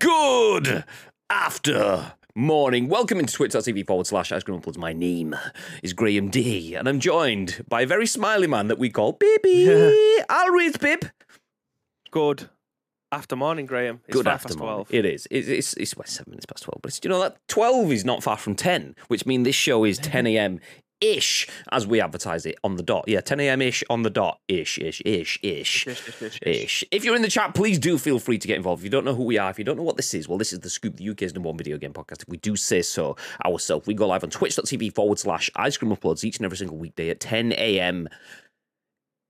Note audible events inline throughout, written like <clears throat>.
Good after morning. Welcome into twitch.tv forward slash Ice Cream Uploads. My name is Graham D, and I'm joined by a very smiley man that we call Bippy. I'll read Bib. Good after morning, Graham. It's Good after past morning. 12. It is. It's, it's, it's well, seven minutes past 12. But it's, you know that 12 is not far from 10, which means this show is 10 a.m. ish as we advertise it on the dot. Yeah, 10 a.m. ish on the dot. Ish, ish, ish, ish. Ish, ish, ish, ish. Ish. If you're in the chat, please do feel free to get involved. If you don't know who we are, if you don't know what this is, well, this is the Scoop, the UK's number one video game podcast. If we do say so ourselves, we go live on twitch.tv forward slash ice cream uploads each and every single weekday at 10 a.m.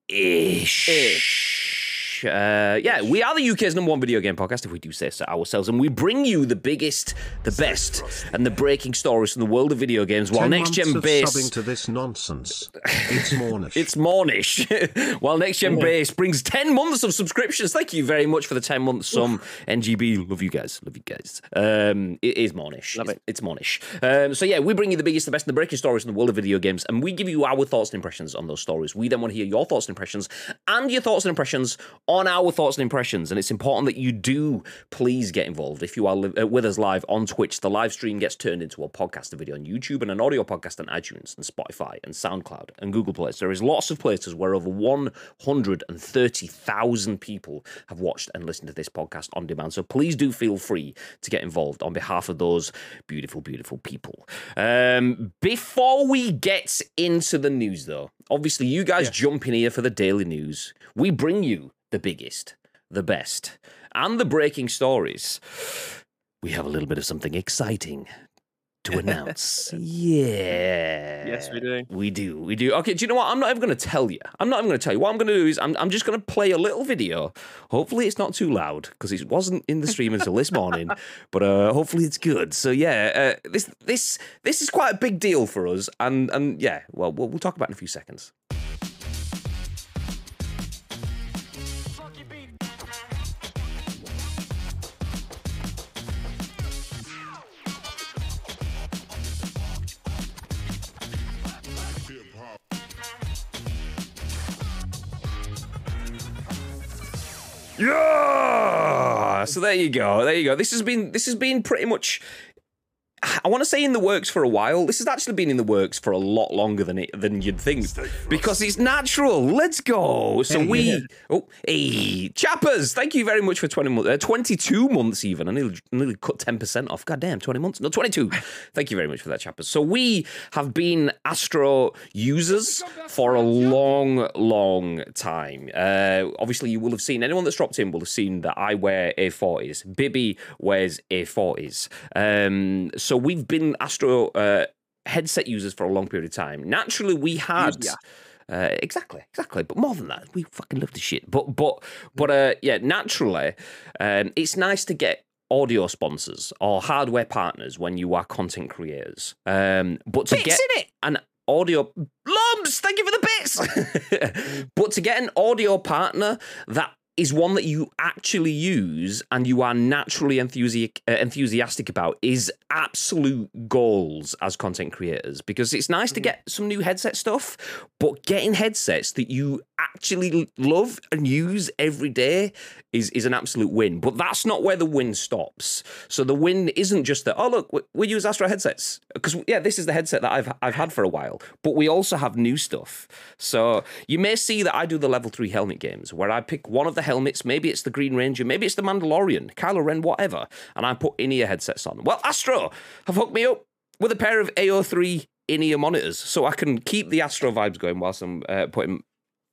ish. Uh, yeah, we are the UK's number one video game podcast, if we do say so ourselves, and we bring you the biggest, the best, and the breaking stories from the world of video games while Ten next gen base. subbing to this nonsense. It's Mornish. <laughs> It's Mornish. <laughs> While Next Gen Base brings 10 months of subscriptions. Thank you very much for the 10 months. Some NGB. Love you guys. Love you guys. Um, it is Mornish. Love it's, it. it's Mornish. Um, so, yeah, we bring you the biggest, the best, and the breaking stories in the world of video games, and we give you our thoughts and impressions on those stories. We then want to hear your thoughts and impressions and your thoughts and impressions on our thoughts and impressions. And it's important that you do please get involved. If you are li- uh, with us live on Twitch, the live stream gets turned into a podcast, a video on YouTube, and an audio podcast on iTunes and Spotify and SoundCloud and Google Play. So there is lots of places where over 130,000 people have watched and listened to this podcast on demand. So please do feel free to get involved on behalf of those beautiful, beautiful people. Um, before we get into the news, though, obviously you guys jump in here for the daily news. We bring you the biggest, the best, and the breaking stories. We have a little bit of something exciting to announce. yeah. <laughs> Yes, we do. We do. We do. Okay, do you know what? I'm not even going to tell you. I'm not even going to tell you. What I'm going to do is I'm, I'm just going to play a little video. Hopefully, it's not too loud because it wasn't in the stream until this morning. <laughs> But uh, hopefully, it's good. So yeah, uh, this this this is quite a big deal for us. And and yeah, well, we'll, we'll talk about it in a few seconds. Yeah. So there you go. There you go. This has been this has been pretty much. I want to say in the works for a while. This has actually been in the works for a lot longer than it than you'd think because it's natural. Let's go. So we oh hey chappers, thank you very much for twenty months, uh, twenty two months even. I nearly, nearly cut ten percent off. God damn, twenty months? No, twenty two. <laughs> thank you very much for that, chappers. So we have been Astro users for a long, long time. Uh, obviously, you will have seen anyone that's dropped in will have seen that I wear A40s. Bibby wears A40s. Um, so we've been Astro uh, headset users for a long period of time. Naturally, we had. Yeah. Uh, exactly, exactly. But more than that, we fucking love the shit. But but but uh, yeah, naturally, um, it's nice to get audio sponsors or hardware partners when you are content creators. Um, but to get an audio lumps, thank you for the bits. <laughs> but to get an audio partner that is one that you actually use and you are naturally enthusi- uh, enthusiastic about is absolute goals as content creators. Because it's nice to get some new headset stuff but getting headsets that you actually love and use every day is is an absolute win. But that's not where the win stops. So the win isn't just that oh look we, we use astro headsets. Because yeah this is the headset that I've I've had for a while. But we also have new stuff. So you may see that I do the level 3 helmet games where I pick one of the helmets. Maybe it's the Green Ranger. Maybe it's the Mandalorian. Kylo Ren whatever. And I put in-ear headsets on. Well Astro have hooked me up with a pair of A03 in-ear monitors so I can keep the Astro vibes going whilst I'm uh, putting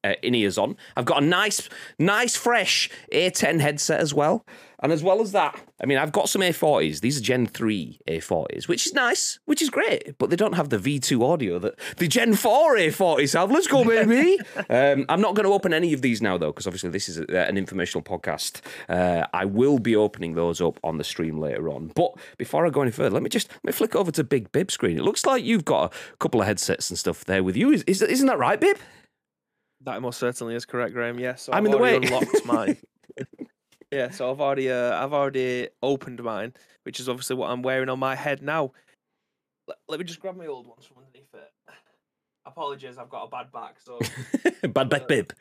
uh, in ears on. I've got a nice, nice, fresh A10 headset as well. And as well as that, I mean, I've got some A40s. These are Gen 3 A40s, which is nice, which is great, but they don't have the V2 audio that the Gen 4 A40s have. Let's go, baby. <laughs> um, I'm not going to open any of these now, though, because obviously this is a, an informational podcast. Uh, I will be opening those up on the stream later on. But before I go any further, let me just let me flick over to Big Bib screen. It looks like you've got a couple of headsets and stuff there with you. Is, is isn't that right, Bib? That most certainly is correct, Graham. Yes, so I'm in the way. Unlocked mine. <laughs> yeah, so I've already, uh, I've already opened mine, which is obviously what I'm wearing on my head now. Let, let me just grab my old ones from underneath it. Apologies, I've got a bad back, so <laughs> Bad back Bib.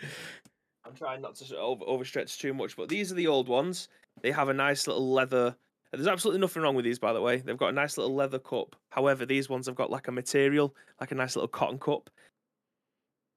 I'm trying not to over, overstretch too much. But these are the old ones. They have a nice little leather. There's absolutely nothing wrong with these, by the way. They've got a nice little leather cup. However, these ones have got like a material, like a nice little cotton cup.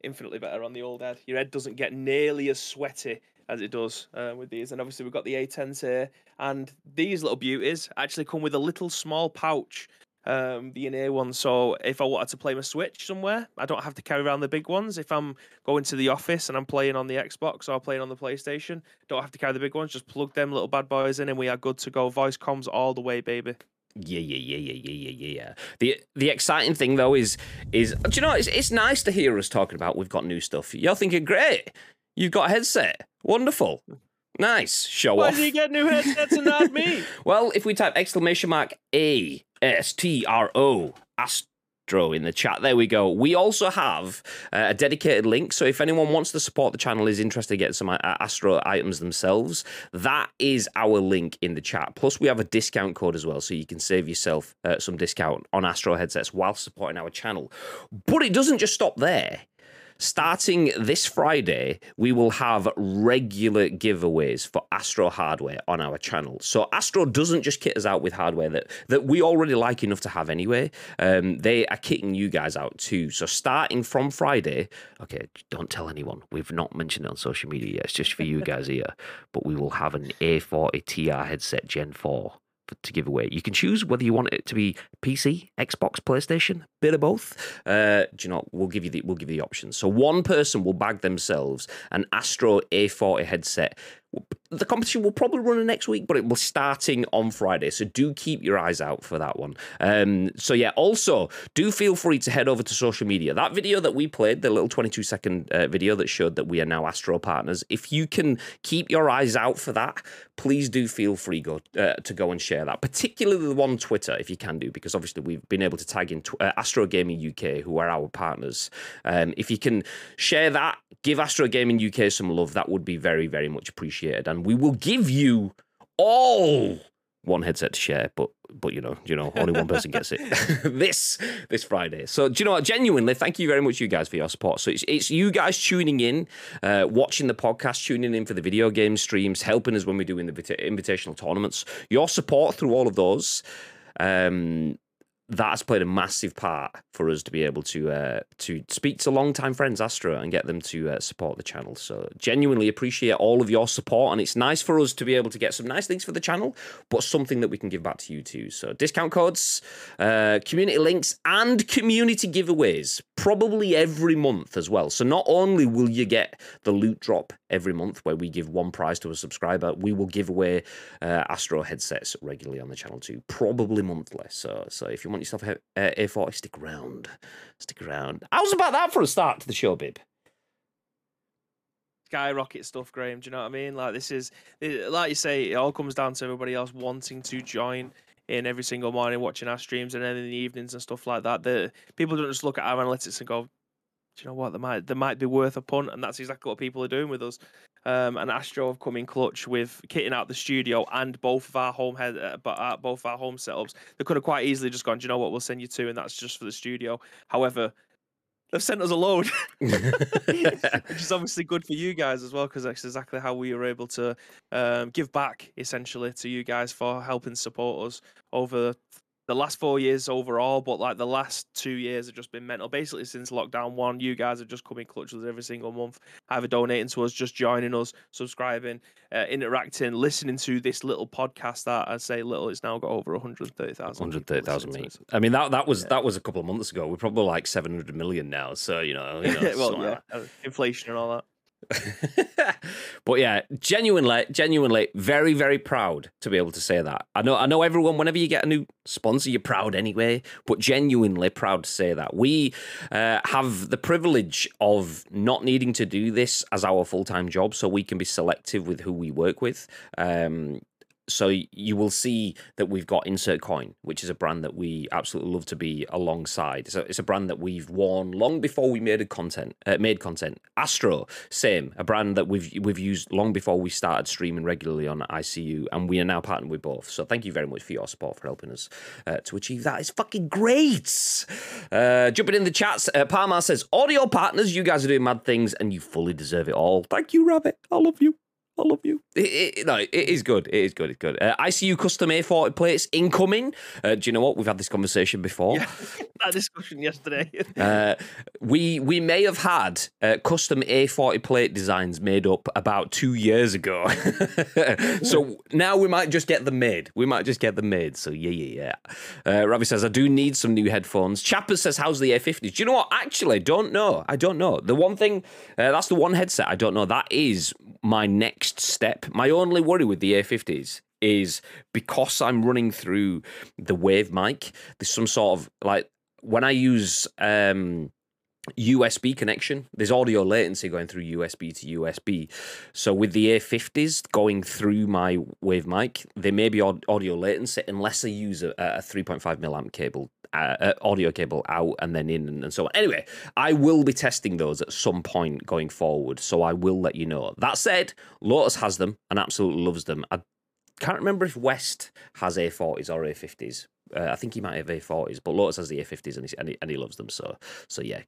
Infinitely better on the old head. Your head doesn't get nearly as sweaty as it does uh, with these. And obviously, we've got the A10s here. And these little beauties actually come with a little small pouch um, the inner one. So if I wanted to play my Switch somewhere, I don't have to carry around the big ones. If I'm going to the office and I'm playing on the Xbox or playing on the PlayStation, don't have to carry the big ones. Just plug them little bad boys in, and we are good to go. Voice comms all the way, baby. Yeah, yeah, yeah, yeah, yeah, yeah, yeah. The the exciting thing though is is do you know it's it's nice to hear us talking about we've got new stuff. You're thinking great, you've got a headset, wonderful. Nice. Show Why off. did you get new headsets and not me? <laughs> Well, if we type exclamation mark A S T R O Astro in the chat, there we go. We also have uh, a dedicated link. So if anyone wants to support the channel, is interested in getting some uh, Astro items themselves, that is our link in the chat. Plus, we have a discount code as well, so you can save yourself uh, some discount on Astro headsets while supporting our channel. But it doesn't just stop there. Starting this Friday, we will have regular giveaways for Astro hardware on our channel. So Astro doesn't just kit us out with hardware that, that we already like enough to have anyway. Um, they are kitting you guys out too. So starting from Friday, okay, don't tell anyone. We've not mentioned it on social media yet. It's just for you guys here. But we will have an A40 TR headset Gen 4 to give away. You can choose whether you want it to be PC, Xbox, PlayStation, bit of both. Uh, do you know? We'll give you the we'll give you the options. So one person will bag themselves an Astro A40 headset. The competition will probably run next week, but it will starting on Friday. So do keep your eyes out for that one. Um, so yeah, also do feel free to head over to social media. That video that we played, the little 22 second uh, video that showed that we are now Astro partners. If you can keep your eyes out for that, please do feel free go uh, to go and share that. Particularly the one on Twitter, if you can do, because obviously we've been able to tag in uh, Astro Gaming UK, who are our partners. Um, if you can share that, give Astro Gaming UK some love. That would be very, very much appreciated, and we will give you all one headset to share, but but you know, you know, only one person gets it <laughs> <laughs> this this Friday. So do you know what? Genuinely, thank you very much, you guys, for your support. So it's it's you guys tuning in, uh, watching the podcast, tuning in for the video game streams, helping us when we do the invitational tournaments. Your support through all of those. Um, that has played a massive part for us to be able to uh, to speak to longtime friends Astro and get them to uh, support the channel. So genuinely appreciate all of your support, and it's nice for us to be able to get some nice things for the channel, but something that we can give back to you too. So discount codes, uh, community links, and community giveaways probably every month as well. So not only will you get the loot drop every month where we give one prize to a subscriber, we will give away uh, Astro headsets regularly on the channel too, probably monthly. So so if you want yourself a uh, A40, stick around. Stick around. How's about that for a start to the show, Bib? Skyrocket stuff, Graham. Do you know what I mean? Like this is, like you say, it all comes down to everybody else wanting to join in every single morning, watching our streams, and then in the evenings and stuff like that. The people don't just look at our analytics and go, "Do you know what? They might, they might be worth a punt," and that's exactly what people are doing with us. Um, and Astro have come in clutch with kitting out the studio and both of our home head, uh, but uh, both our home setups. They could have quite easily just gone, Do you know what? We'll send you two, and that's just for the studio. However, they've sent us a load, <laughs> <laughs> which is obviously good for you guys as well, because that's exactly how we were able to um, give back essentially to you guys for helping support us over the last four years overall, but like the last two years have just been mental. Basically, since lockdown one, you guys have just come in clutch with us every single month, either donating to us, just joining us, subscribing, uh, interacting, listening to this little podcast that I say little, it's now got over 130,000. 130,000, mate. I mean, that, that was yeah. that was a couple of months ago. We're probably like 700 million now. So, you know, you know <laughs> well, yeah, inflation and all that. <laughs> but yeah, genuinely, genuinely, very, very proud to be able to say that. I know, I know, everyone. Whenever you get a new sponsor, you're proud anyway. But genuinely proud to say that we uh, have the privilege of not needing to do this as our full time job, so we can be selective with who we work with. Um, so you will see that we've got Insert Coin, which is a brand that we absolutely love to be alongside. So it's a brand that we've worn long before we made content. Uh, made content. Astro, same, a brand that we've we've used long before we started streaming regularly on ICU, and we are now partnered with both. So thank you very much for your support for helping us uh, to achieve that. It's fucking great. Uh, jumping in the chats, uh, says, "Audio partners, you guys are doing mad things, and you fully deserve it all." Thank you, Rabbit. I love you. I love you. It, it, no, it is good. It is good. It's good. Uh, ICU custom A40 plates incoming. Uh, do you know what? We've had this conversation before. Yeah, <laughs> that discussion yesterday. <laughs> Uh, we we may have had uh, custom A40 plate designs made up about two years ago. <laughs> so now we might just get them made. We might just get them made. So yeah, yeah, yeah. Uh, Ravi says, I do need some new headphones. Chappers says, how's the A50s? Do you know what? Actually, I don't know. I don't know. The one thing, uh, that's the one headset I don't know. That is my next step. My only worry with the A50s is because I'm running through the wave mic, there's some sort of like when I use um USB connection. There's audio latency going through USB to USB. So with the A50s going through my wave mic, there may be audio latency unless I use a, a 3.5 milliamp cable, uh, uh, audio cable out and then in and, so on. Anyway, I will be testing those at some point going forward. So I will let you know. That said, Lotus has them and absolutely loves them. I can't remember if West has A40s or A50s. Uh, I think he might have A40s, but Lotus has the A50s and he, and he, and he loves them. So, so yeah,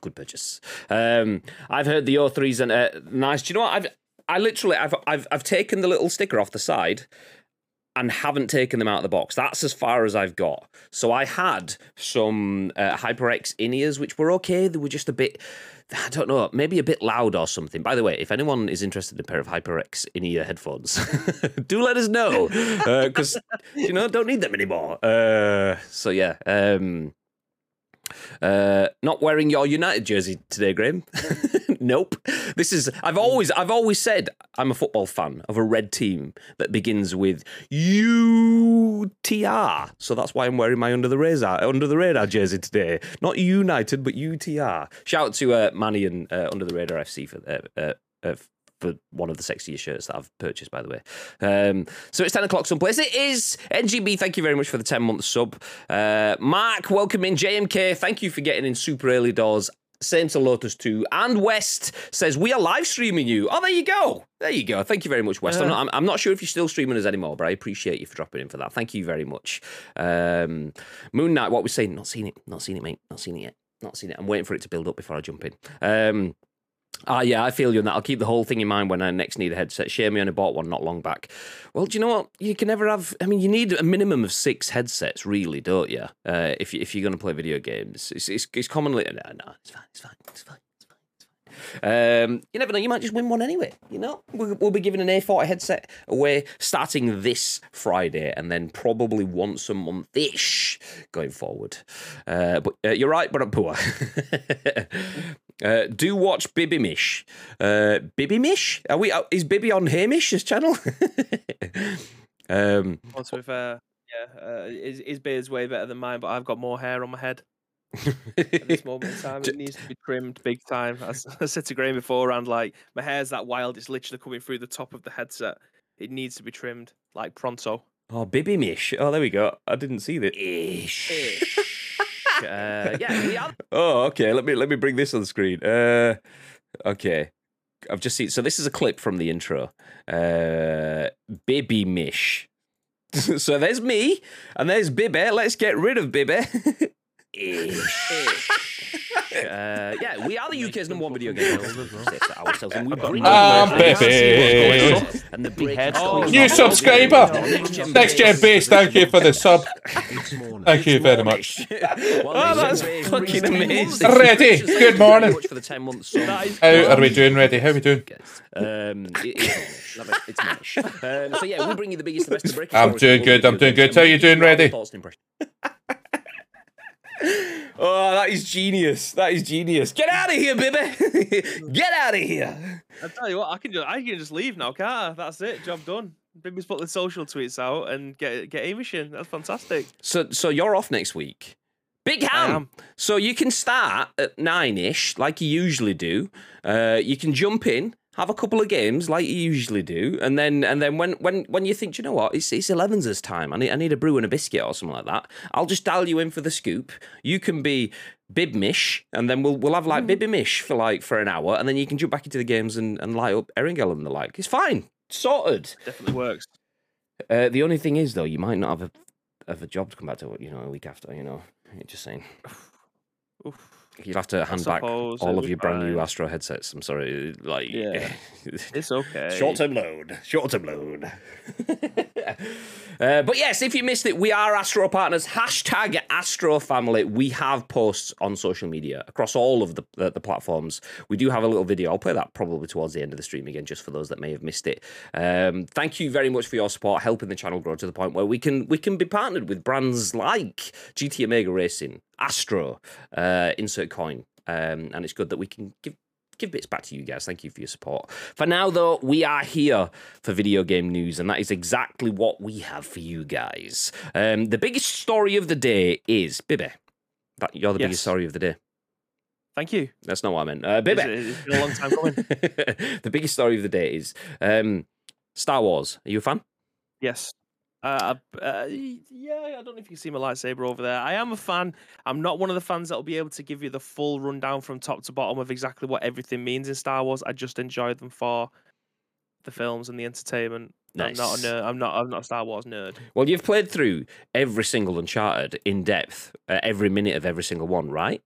good purchase. Um, I've heard the O3s and uh, nice. Do you know what? I've I literally I've I've I've taken the little sticker off the side and haven't taken them out of the box. That's as far as I've got. So I had some uh, HyperX in ears, which were okay. They were just a bit. I don't know, maybe a bit loud or something. By the way, if anyone is interested in a pair of HyperX in ear headphones, <laughs> do let us know because you know don't need them anymore. Uh, so yeah, um, uh, not wearing your United jersey today, Graham. <laughs> nope. This is I've always I've always said I'm a football fan of a red team that begins with UTR. So that's why I'm wearing my under the radar under the radar jersey today. Not United, but UTR. Shout out to uh, Manny and uh, Under the Radar FC for uh, uh, uh, for one of the sexiest shirts that I've purchased, by the way. Um, so it's 10 o'clock someplace. It is. NGB, thank you very much for the 10 month sub. Uh, Mark, welcome in. JMK, thank you for getting in super early doors. Same to Lotus 2. And West says, We are live streaming you. Oh, there you go. There you go. Thank you very much, West. I'm, not, I'm, I'm not sure if you're still streaming us anymore, but I appreciate you for dropping in for that. Thank you very much. Um, Moon Knight, what we're saying, not seen it. Not seen it, mate. Not seen it yet. Not seen it. I'm waiting for it to build up before I jump in. Um, Ah, yeah, I feel you on that. I'll keep the whole thing in mind when I next need a headset. Shame me only bought one not long back. Well, do you know what? You can never have. I mean, you need a minimum of six headsets, really, don't you? Uh, if you, if you're going to play video games, it's, it's, it's commonly no, no, it's fine, it's fine, it's fine. it's fine, it's fine. Um, you never know. You might just win one anyway. You know, we'll, we'll be giving an A40 headset away starting this Friday, and then probably once a month ish going forward. Uh, but uh, you're right, but I'm poor. <laughs> Uh, do watch Bibimish. Mish. Uh, Bibby Mish? Are we? uh, Is Bibby on Hamish's channel? <laughs> um, Also, with uh, yeah, uh, his, his beard's way better than mine, but I've got more hair on my head at this moment in time. <laughs> It needs to be trimmed big time. I said to Graham beforehand, like my hair's that wild; it's literally coming through the top of the headset. It needs to be trimmed, like pronto. oh, Bibimish. Oh, there we go. I didn't see that. Ish. Uh, yeah. <laughs> Oh, okay. Let me let me bring this on the screen. Uh, okay. I've just seen. So this is a clip from the intro. Uh, Bibby Mish. <laughs> so there's me, and there's Bibby. Let's get rid of Bibby. <laughs> Ish. Uh, yeah, we are the UK's number one video game. host. Ourselves, and we bring Baby. <laughs> and the big Oh, New subscriber. Next Gen Base, thank you for the sub. Thank you very much. <laughs> oh, that's fucking amazing. Ready. Good morning. For the ten months. How are we doing, ready? How are we doing? Um, it's Love it. It's Mornish. Um, so yeah, we bring you the biggest, the best, the breaking I'm doing good, I'm doing good. How you doing, Your <laughs> Reddy? thoughts and impressions. oh, that is genius. That is genius. Get out of here, baby. <laughs> Get out of here. I tell you what, I can just I can just leave now, can't I? That's it, job done. Bibby's put the social tweets out and get get Hamish in. That's fantastic. So, so you're off next week. Big ham. So you can start at nine ish, like you usually do. Uh, you can jump in, have a couple of games, like you usually do, and then and then when when when you think, "Do you know what, it's it's eleven's time. I need I need a brew and a biscuit or something like that. I'll just dial you in for the scoop. You can be Bibmish, and then we'll we'll have like Bibimish for like for an hour, and then you can jump back into the games and, and light up Erangel and the like. It's fine, sorted. Definitely works. Uh, the only thing is though, you might not have a have a job to come back to, you know, a week after. You know, just saying. Oof. Oof. You'll have to hand back all of your brand new. Astro headsets. I'm sorry, like Yeah. <laughs> It's okay. Short term loan. Short term loan. <laughs> uh, but yes, if you missed it, we are Astro partners. Hashtag Astro family. We have posts on social media across all of the, the, the platforms. We do have a little video. I'll play that probably towards the end of the stream again, just for those that may have missed it. Um, thank you very much for your support, helping the channel grow to the point where we can we can be partnered with brands like GT Omega Racing, Astro, uh, Insert Coin. Um, and it's good that we can give give bits back to you guys. Thank you for your support. For now, though, we are here for video game news, and that is exactly what we have for you guys. Um, the biggest story of the day is Bibby. That you're the biggest story of the day. Thank you. That's not what I meant. Uh, Bibby. It's, it's been a long time coming. <laughs> the biggest story of the day is um, Star Wars. Are you a fan? Yes. Uh, uh, yeah, I don't know if you can see my lightsaber over there. I am a fan. I'm not one of the fans that will be able to give you the full rundown from top to bottom of exactly what everything means in Star Wars. I just enjoy them for the films and the entertainment. I'm not Nice. a nerd. I'm not. I'm not a Star Wars nerd. Well, you've played through every single Uncharted in depth, uh, every minute of every single one, right?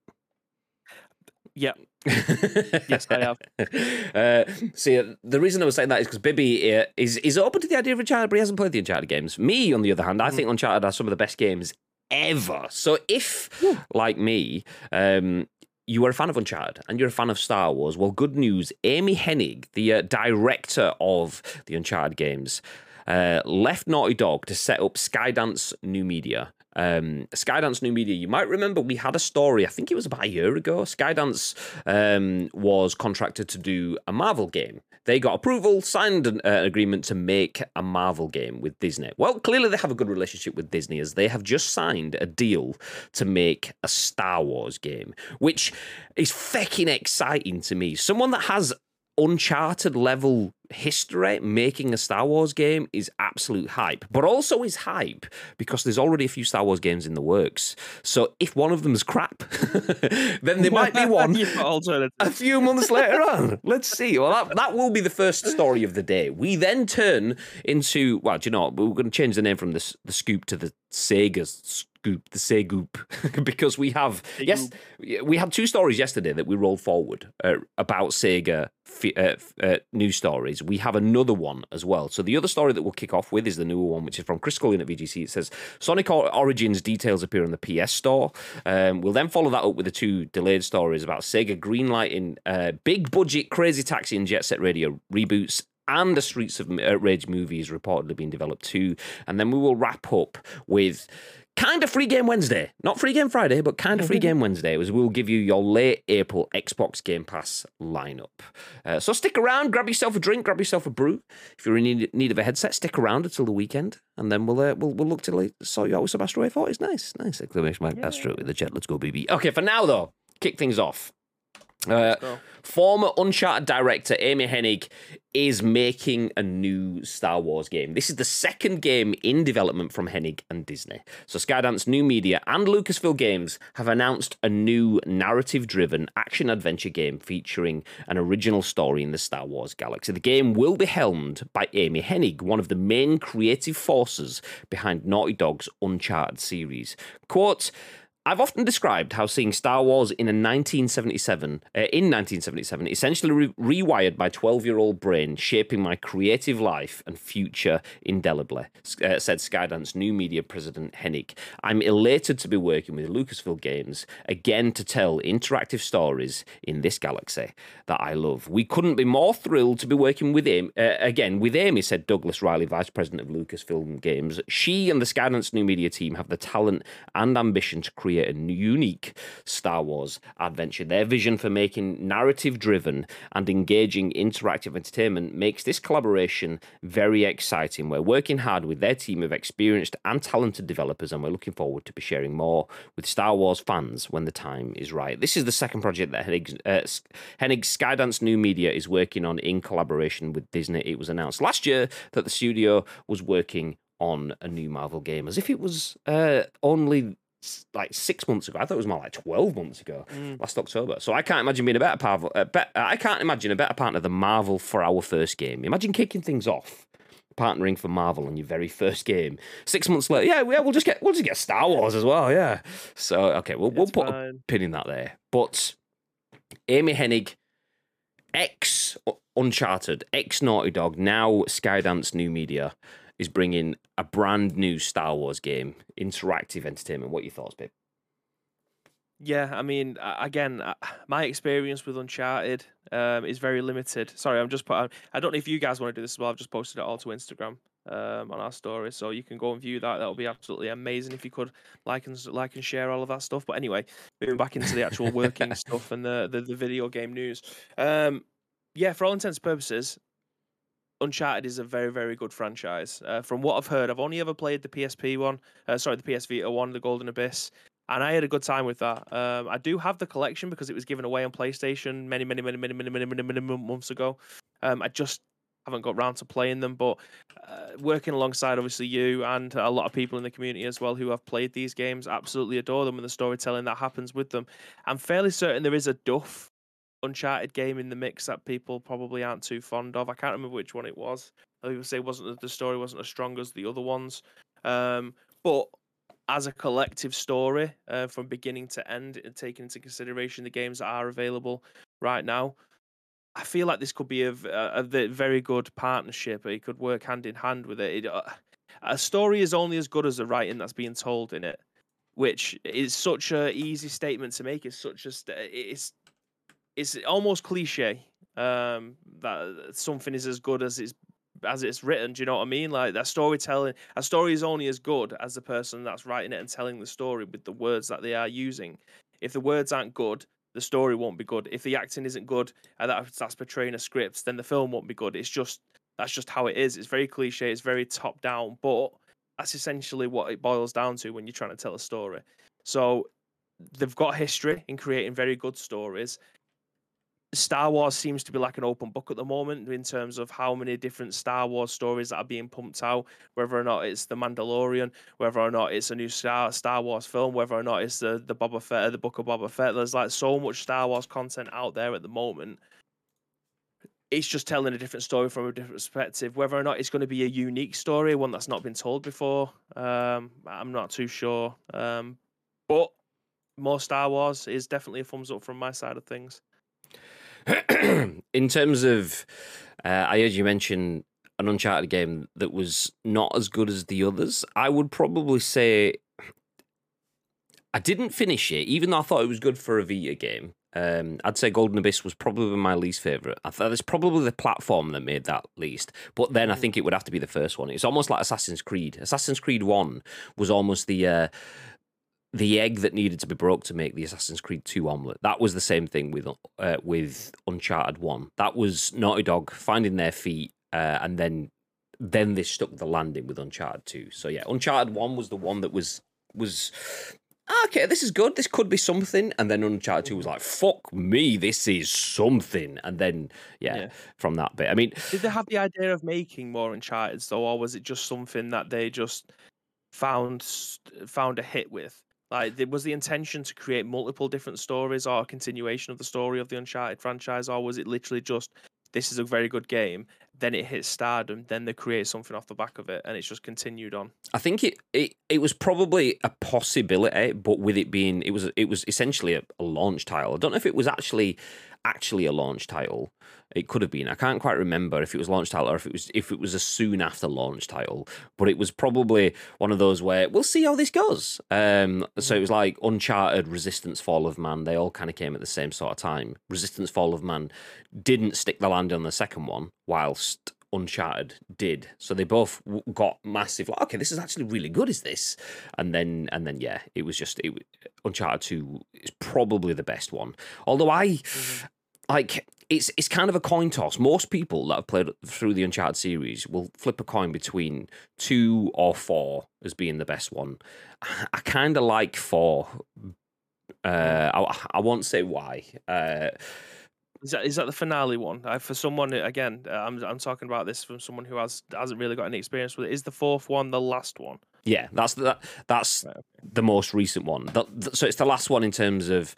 Yep. Yes, I have. <laughs> Uh, see, uh, the reason I was saying that is because Bibby uh, is is open to the idea of Uncharted, but he hasn't played the Uncharted games. Me, on the other hand, I Mm. think Uncharted are some of the best games ever. So if, like me, um, you are a fan of Uncharted and you're a fan of Star Wars, well, good news. Amy Hennig, the uh, director of the Uncharted games, uh, left Naughty Dog to set up Skydance New Media. Um, Skydance New Media, you might remember we had a story, I think it was about a year ago. Skydance um, was contracted to do a Marvel game. They got approval, signed an uh, agreement to make a Marvel game with Disney. Well, clearly they have a good relationship with Disney as they have just signed a deal to make a Star Wars game, which is fucking exciting to me. Someone that has Uncharted level history making a Star Wars game is absolute hype, but also is hype because there's already a few Star Wars games in the works. So if one of them's crap, <laughs> then there might be <laughs> one You've got alternative. a few months later on. Let's see. Well, that, that will be the first story of the day. We then turn into, well, do you know what? We're going to change the name from the, the scoop to the Sega scoop, the Segoop, <laughs> because we have, yes, we had two stories yesterday that we rolled forward uh, about Sega uh, uh, news stories. We have another one as well. So the other story that we'll kick off with is the newer one, which is from Chris Scullion at VGC. It says Sonic Origins details appear on the PS Store. Um, we'll then follow that up with the two delayed stories about Sega greenlighting uh, big budget Crazy Taxi and Jet Set Radio reboots. And the Streets of uh, Rage movie is reportedly being developed too. And then we will wrap up with kind of free game Wednesday. Not free game Friday, but kind of free game Wednesday, as we'll give you your late April Xbox Game Pass lineup. Uh, so stick around, grab yourself a drink, grab yourself a brew. If you're in need, of a headset, stick around until the weekend, and then we'll uh, we'll, we'll look to like, sort you out with some Astro A40s. Nice, nice. Exclamation mark Astro with the jet. Let's go, BB. Okay, for now though, kick things off. Uh, former Uncharted director Amy Hennig is making a new Star Wars game. This is the second game in development from Hennig and Disney. So Skydance New Media and Lucasfilm Games have announced a new narrative-driven action adventure game featuring an original story in the Star Wars galaxy. The game will be helmed by Amy Hennig, one of the main creative forces behind Naughty Dog's Uncharted series. Quote I've often described how seeing Star Wars in a 1977, uh, in 1977, essentially re- rewired my 12-year-old brain, shaping my creative life and future indelibly, uh, said Skydance new media president Hennig. I'm elated to be working with Lucasfilm Games again to tell interactive stories in this galaxy that I love. We couldn't be more thrilled to be working with him uh, again with Amy, said Douglas Reilly, vice president of Lucasfilm Games. She and the Skydance new media team have the talent and ambition to create a unique Star Wars adventure. Their vision for making narrative driven and engaging interactive entertainment makes this collaboration very exciting. We're working hard with their team of experienced and talented developers, and we're looking forward to be sharing more with Star Wars fans when the time is right. This is the second project that Hennig, uh, Hennig Skydance New Media is working on in collaboration with Disney. It was announced last year that the studio was working on a new Marvel game, as if it was uh, only like six months ago. I thought it was more like twelve months ago, last October. So I can't imagine being a better part. Uh, be- I can't imagine a better partner than Marvel for our first game. Imagine kicking things off partnering for Marvel on your very first game. Six months later, yeah, yeah, we'll just get we'll just get Star Wars as well, yeah. So okay, we'll we'll It's put a pin in that there. But Amy Hennig, ex Uncharted, ex Naughty Dog, now Skydance New Media is bringing a brand new Star Wars game, interactive entertainment. What are your thoughts, babe? Yeah, I mean, again, uh, my experience with Uncharted um, is very limited. Sorry, I'm just put. I I don't know if you guys want to do this as well. I've just posted it all to Instagram um, on our story, so you can go and view that. That would be absolutely amazing if you could like and like and share all of that stuff. But anyway, moving back into the actual working <laughs> stuff and the, the the video game news. Um, yeah, for all intents and purposes, Uncharted is a very, very good franchise. Uh, from what I've heard, I've only ever played the PSP one, uh, sorry, the PS Vita one, the Golden Abyss, and I had a good time with that. Um, I do have the collection because it was given away on PlayStation many, many, many, many, many, many, many, many mon- months ago. Um, I just haven't got round to playing them, but uh, working alongside obviously you and a lot of people in the community as well who have played these games, absolutely adore them and the storytelling that happens with them. I'm fairly certain there is a Duff Uncharted game in the mix that people probably aren't too fond of. I can't remember which one it was. People say wasn't the story wasn't as strong as the other ones, um, but as a collective story uh, from beginning to end, and taking into consideration the games that are available right now, I feel like this could be a ve- very good partnership. It could work hand in hand with it. it uh, a story is only as good as the writing that's being told in it, which is such a easy statement to make. It's such a it's it's almost cliche um, that something is as good as it's as it's written. Do you know what I mean? Like that storytelling, a story is only as good as the person that's writing it and telling the story with the words that they are using. If the words aren't good, the story won't be good. If the acting isn't good and that, that's portraying a script, then the film won't be good. It's just that's just how it is. It's very cliche. It's very top down, but that's essentially what it boils down to when you're trying to tell a story. So they've got history in creating very good stories. Star Wars seems to be like an open book at the moment in terms of how many different Star Wars stories that are being pumped out, whether or not it's the Mandalorian, whether or not it's a new Star Star Wars film, whether or not it's the the Boba Fett, the Book of Boba Fett. There's like so much Star Wars content out there at the moment. It's just telling a different story from a different perspective. Whether or not it's going to be a unique story, one that's not been told before, um, I'm not too sure. Um, but more Star Wars is definitely a thumbs up from my side of things. <clears throat> in terms of, uh, I heard you mention an Uncharted game that was not as good as the others. I would probably say I didn't finish it, even though I thought it was good for a Vita game. Um, I'd say Golden Abyss was probably my least favorite. I thought it's probably the platform that made that least. But then I think it would have to be the first one. It's almost like Assassin's Creed. Assassin's Creed One was almost the. Uh, the egg that needed to be broke to make the Assassin's Creed 2 omelet. That was the same thing with uh, with Uncharted 1. That was Naughty Dog finding their feet uh, and then then they stuck the landing with Uncharted 2. So yeah, Uncharted 1 was the one that was was okay, this is good. This could be something. And then Uncharted 2 was like, fuck me, this is something. And then yeah, Yeah. from that bit. I mean, Did they have the idea of making more Uncharted though, or was it just something that they just found found a hit with? Like, was the intention to create multiple different stories or a continuation of the story of the Uncharted franchise, or was it literally just this is a very good game, then it hits stardom, then they create something off the back of it, and it's just continued on? I think it, it it was probably a possibility, but with it being it was it was essentially a, a launch title. I don't know if it was actually actually a launch title. It could have been. I can't quite remember if it was launch title or if it was if it was a soon after launch title. But it was probably one of those where we'll see how this goes. Um, so it was like Uncharted, Resistance, Fall of Man. They all kind of came at the same sort of time. Resistance, Fall of Man didn't stick the landing on the second one, whilst Uncharted did. So they both got massive. Like, okay, this is actually really good. Is this? And then and then yeah, it was just it. Uncharted Two is probably the best one. Although I like it's it's kind of a coin toss. Most people that have played through the Uncharted series will flip a coin between two or four as being the best one. I kind of like four. Uh, I, I won't say why. Uh, Is that is that the finale one? Uh, for someone again, uh, I'm I'm talking about this from someone who has hasn't really got any experience with it. Is the fourth one the last one? Yeah, that's the, that's Right, okay. the most recent one. So it's the last one in terms of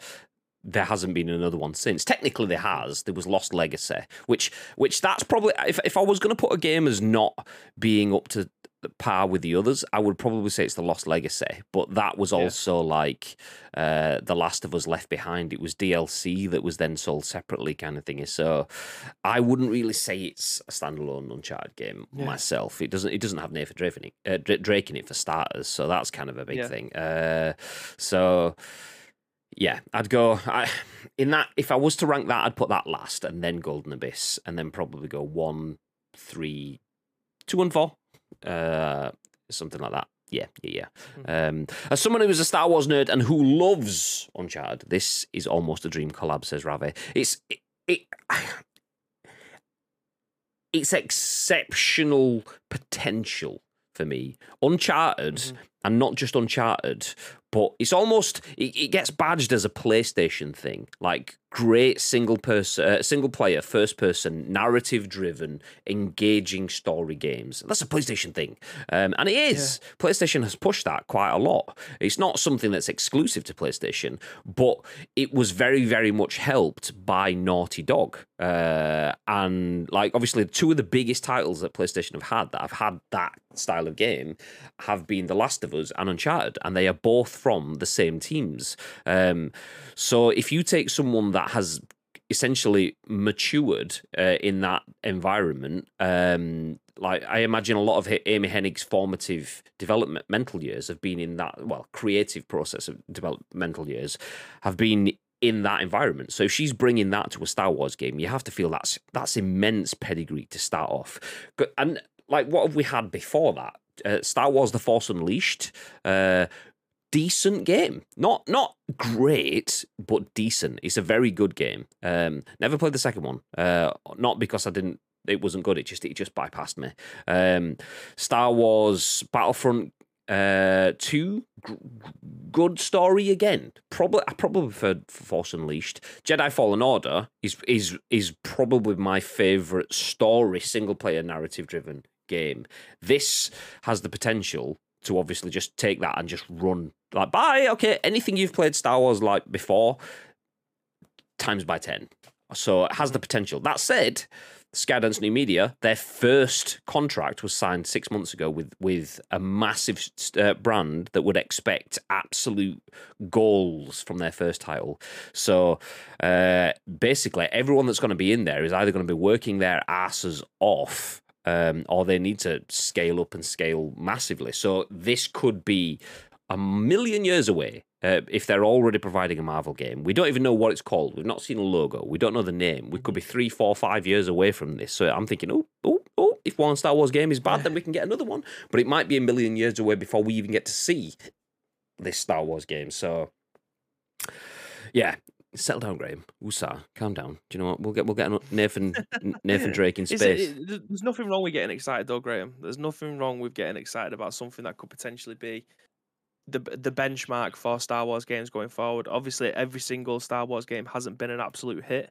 there hasn't been another one since. Technically, there has. There was Lost Legacy, which which that's probably if if I was going to put a game as not being up to par with the others, I would probably say it's the Lost Legacy. But that was also like uh, the Last of Us Left Behind. It was DLC that was then sold separately, kind of thing. So I wouldn't really say it's a standalone Uncharted game Yeah. myself. It doesn't. It doesn't have Nathan Drake in it, uh, Drake in it for starters. So that's kind of a big Yeah. thing. Uh, so. Yeah, I'd go I, in that. If I was to rank that, I'd put that last, and then Golden Abyss, and then probably go one, three, two, and four, uh, something like that. Yeah, yeah, yeah. Um, as someone who is a Star Wars nerd and who loves Uncharted, this is almost a dream collab. Says Ravi. It's it. it <sighs> it's exceptional potential for me. Uncharted, and not just Uncharted, but it's almost it, it gets badged as a PlayStation thing, like great single person, uh, single player, first person, narrative driven, engaging story games. That's a PlayStation thing, um, and it is. PlayStation has pushed that quite a lot. It's not something that's exclusive to PlayStation, but it was very, very much helped by Naughty Dog, uh, and like obviously two of the biggest titles that PlayStation have had that have had that style of game have been The Last of Us and Uncharted, and they are both from the same teams. Um, so if you take someone that has essentially matured uh, in that environment, um, like I imagine a lot of Amy Hennig's formative developmental years have been in that well creative process of developmental years have been in that environment. So if she's bringing that to a Star Wars game, you have to feel that's that's immense pedigree to start off. And like, what have we had before that? Uh, Star Wars: The Force Unleashed. Uh, decent game. Not not great, but decent. It's a very good game. Um, never played the second one. Uh, not because I didn't. It wasn't good. It just it just bypassed me. Um, Star Wars Battlefront uh, two, g- good story again. Probably I probably preferred Force Unleashed. Jedi Fallen Order is is is probably my favorite story single player narrative driven game. This has the potential to obviously just take that and just run like bye. Okay, anything you've played Star Wars like before, times by ten. So it has the potential. That said, Skydance New Media, their first contract was signed six months ago with with a massive uh, brand that would expect absolute goals from their first title. So uh, basically, everyone that's going to be in there is either going to be working their asses off. Um, or they need to scale up and scale massively. So this could be a million years away uh, if they're already providing a Marvel game. We don't even know what it's called. We've not seen a logo. We don't know the name. We could be three, four, five years away from this. So I'm thinking, oh, oh, oh, if one Star Wars game is bad, then we <laughs> can get another one. But it might be a million years away before we even get to see this Star Wars game. So yeah. Settle down, Graham. Woosah, calm down. Do you know what? We'll get we'll get Nathan <laughs> Nathan Drake in space. it- th- there's nothing wrong with getting excited, though, Graham. There's nothing wrong with getting excited about something that could potentially be the the benchmark for Star Wars games going forward. Obviously, every single Star Wars game hasn't been an absolute hit,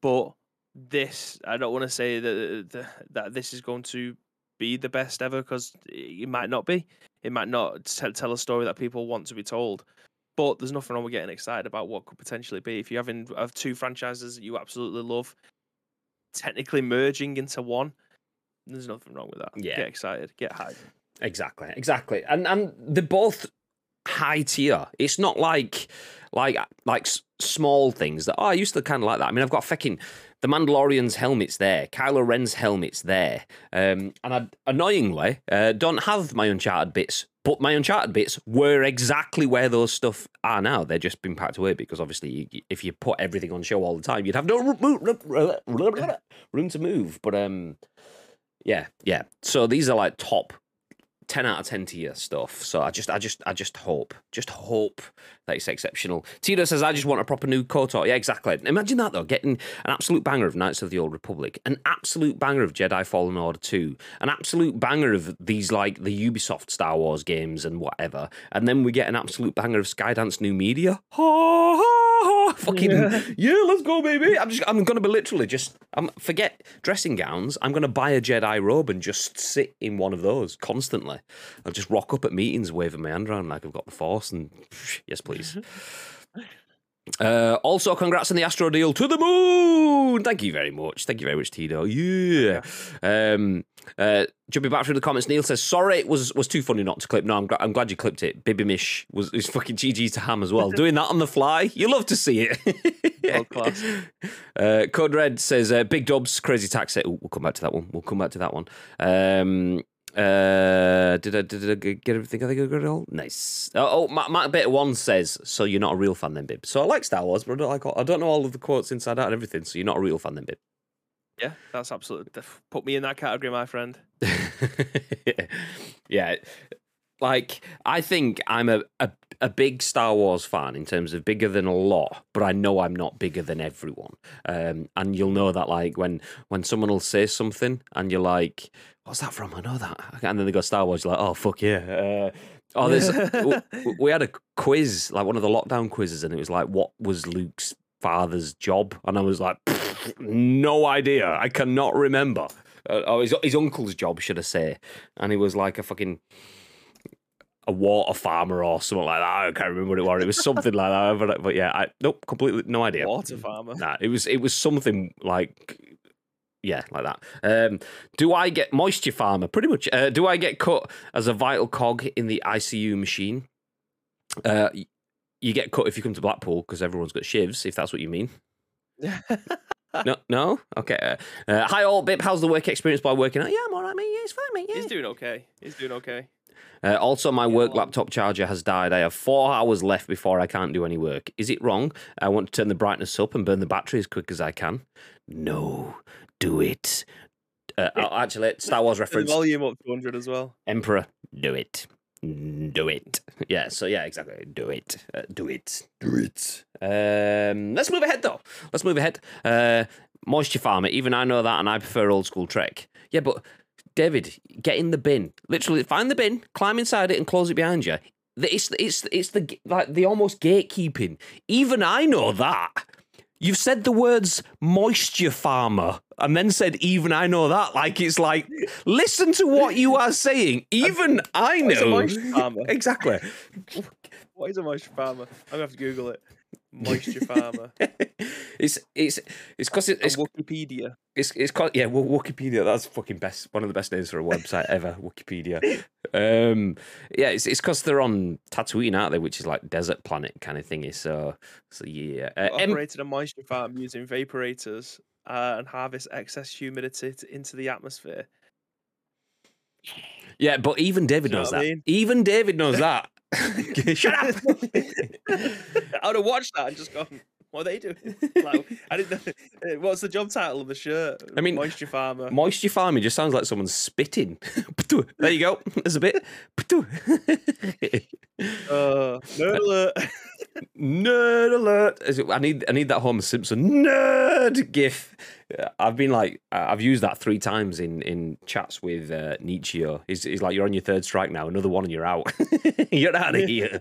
but this I don't want to say that that- that this is going to be the best ever because it might not be. It might not t- tell a story that people want to be told. But there's nothing wrong with getting excited about what could potentially be. If you're having have two franchises that you absolutely love, technically merging into one, there's nothing wrong with that. Yeah. Get excited, get hyped. Exactly, exactly, and and they're both high tier. It's not like like like small things that oh, I used to kind of like that. I mean, I've got fucking the Mandalorian's helmet's there, Kylo Ren's helmet's there, um, and I annoyingly uh, don't have my Uncharted bits. But my Uncharted bits were exactly where those stuff are now. They're just been packed away because obviously, if you put everything on show all the time, you'd have no room to move. But um, yeah, yeah. So these are like top 10 out of 10 tier stuff. So I just, I just, I just hope, just hope that it's exceptional. Tito says, I just want a proper new KOTOR. Yeah, exactly. Imagine that though, getting an absolute banger of Knights of the Old Republic, an absolute banger of Jedi Fallen Order 2, an absolute banger of these like the Ubisoft Star Wars games and whatever. And then we get an absolute banger of Skydance New Media. Ha, ha, ha. Fucking, yeah. let's go, baby. I'm just, I'm going to be literally just, I'm, forget dressing gowns. I'm going to buy a Jedi robe and just sit in one of those constantly. I'll just rock up at meetings waving my hand around like I've got the force and yes, please. <laughs> Uh, also, congrats on the Astro deal to the moon. Thank you very much. Thank you very much, Tito. Yeah. Um, uh, jumping back through the comments, Neil says, "Sorry, it was was too funny not to clip. No, I'm, gra- I'm glad you clipped it. Bibi Mish was is fucking GG to Ham as well. <laughs> Doing that on the fly, you love to see it. World class. <laughs> Uh, Code Red says, uh, "Big Dubs, crazy tax." Ooh, we'll come back to that one. We'll come back to that one. Um, uh, did I, did I get everything? I think I got it all. Nice. Oh, oh Matt, Matt Bit One says, "So you're not a real fan then, Bib?" So I like Star Wars, but I don't like. All, I don't know all of the quotes inside out and everything. So you're not a real fan then, Bib? Yeah, that's absolutely. Put me in that category, my friend. <laughs> yeah. Like, I think I'm a, a, a big Star Wars fan in terms of bigger than a lot, but I know I'm not bigger than everyone. Um, and you'll know that, like, when, when someone will say something and you're like, what's that from? I know that. And then they go Star Wars, you're like, oh, fuck yeah. Uh, oh, there's, <laughs> w- we had a quiz, like one of the lockdown quizzes, and it was like, what was Luke's father's job? And I was like, no idea. I cannot remember. Uh, oh, his, his uncle's job, should I say? And he was like a fucking a water farmer or something like that. I can't remember what it was. It was something like that. But, but yeah, I nope, completely no idea. Water farmer. Nah, it was it was something like yeah, like that. Um, do I get moisture farmer? Pretty much. Uh, do I get cut as a vital cog in the ICU machine? Uh, you get cut if you come to Blackpool because everyone's got shivs. If that's what you mean. <laughs> No, no. Okay. Uh, uh, hi, all. Bip, how's the work experience by working out? Yeah, I'm all right, mate. Yeah, it's fine, mate. Yeah. He's doing okay. He's doing okay. Uh, also, my work laptop charger has died. I have four hours left before I can't do any work. Is it wrong? I want to turn the brightness up and burn the battery as quick as I can. No, do it. Uh, oh, actually, <laughs> Star Wars The reference. volume up to 100 as well. Emperor, do it. Do it. Yeah, so yeah, exactly. Do it. Uh, do it. Do it. Um, let's move ahead, though. Let's move ahead. Uh, Moisture Farmer, even I know that, and I prefer old school Trek. Yeah, but David, get in the bin. Literally, find the bin, climb inside it, and close it behind you. It's it's it's the like the almost gatekeeping. Even I know that. You've said the words moisture farmer and then said even I know that. Like it's like listen to what you are saying. <laughs> Even I What is a know. moisture farmer? <laughs> exactly. <laughs> What is a moisture farmer? I'm gonna have to Google it. Moisture <laughs> farmer. it's it's it's because it, It's Wikipedia. it's it's called yeah. Well, Wikipedia. That's fucking best. One of the best names for a website ever. Wikipedia. <laughs> Um, yeah, it's it's because they're on Tatooine, aren't they? Which is like desert planet kind of thingy. So so yeah. Uh, Operated a moisture farm using vaporators uh, and harvest excess humidity t- into the atmosphere. yeah, but even David Do you know knows what I that. mean? Even David knows that. <laughs> Shut up. <laughs> I would have watched that and just gone, what are they doing? Like, I didn't know. <laughs> uh, What's the job title of the shirt? I mean, moisture farmer. Moisture farming just sounds like someone's spitting. there you go. There's a bit. Uh, nerd alert. Nerd alert! It- I need I need that Homer Simpson nerd gif. I've been like I- I've used that three times in in chats with uh, Nietzsche. He's, he's like, "You're on your third strike now. Another one and you're out. <laughs> you're out of here."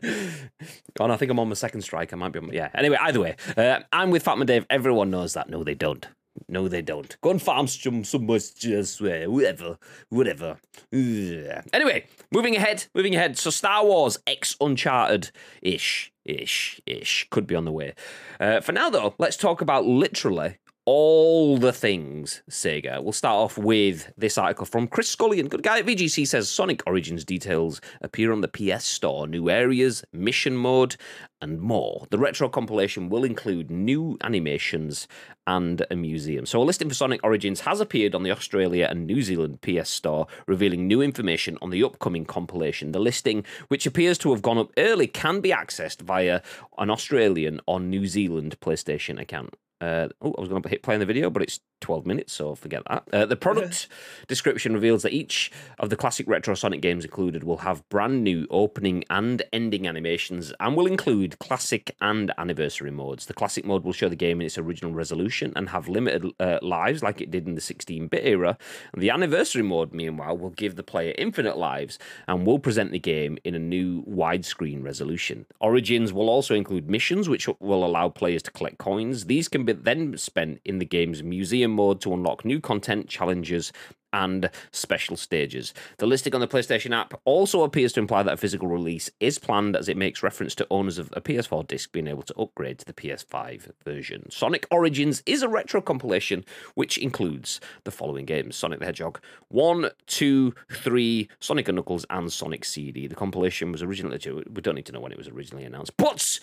oh, no, I think I'm on my second strike. I might be on. My, yeah. Anyway, either way, uh, I'm with Fatman Dave. Everyone knows that. No, they don't. No, they don't. Go and farm some somewhere elsewhere. Whatever. Whatever. Anyway, moving ahead. Moving ahead. So Star Wars X Uncharted ish. Ish. Ish. Could be on the way. Uh, for now, though, let's talk about literally all the things Sega. We'll start off with this article from Chris Scullion. Good guy at VGC says Sonic Origins details appear on the PS Store, new areas, mission mode, and more. The retro compilation will include new animations and a museum. So a listing for Sonic Origins has appeared on the Australia and New Zealand PS Store, revealing new information on the upcoming compilation. The listing, which appears to have gone up early, can be accessed via an Australian or New Zealand PlayStation account. Uh, oh, I was going to hit play on the video, but it's 12 minutes, so forget that. Uh, the product <laughs> description reveals that each of the classic retro Sonic games included will have brand new opening and ending animations and will include classic and anniversary modes. The classic mode will show the game in its original resolution and have limited uh, lives like it did in the 16 bit era. And the anniversary mode, meanwhile, will give the player infinite lives and will present the game in a new widescreen resolution. Origins will also include missions, which will allow players to collect coins. These can be then spent in the game's museum mode to unlock new content, challenges, and special stages. The listing on the PlayStation app also appears to imply that a physical release is planned as it makes reference to owners of a PS4 disc being able to upgrade to the PS5 version. Sonic Origins is a retro compilation which includes the following games Sonic the Hedgehog 1, 2, 3, Sonic and Knuckles, and Sonic CD. The compilation was originally, we don't need to know when it was originally announced, but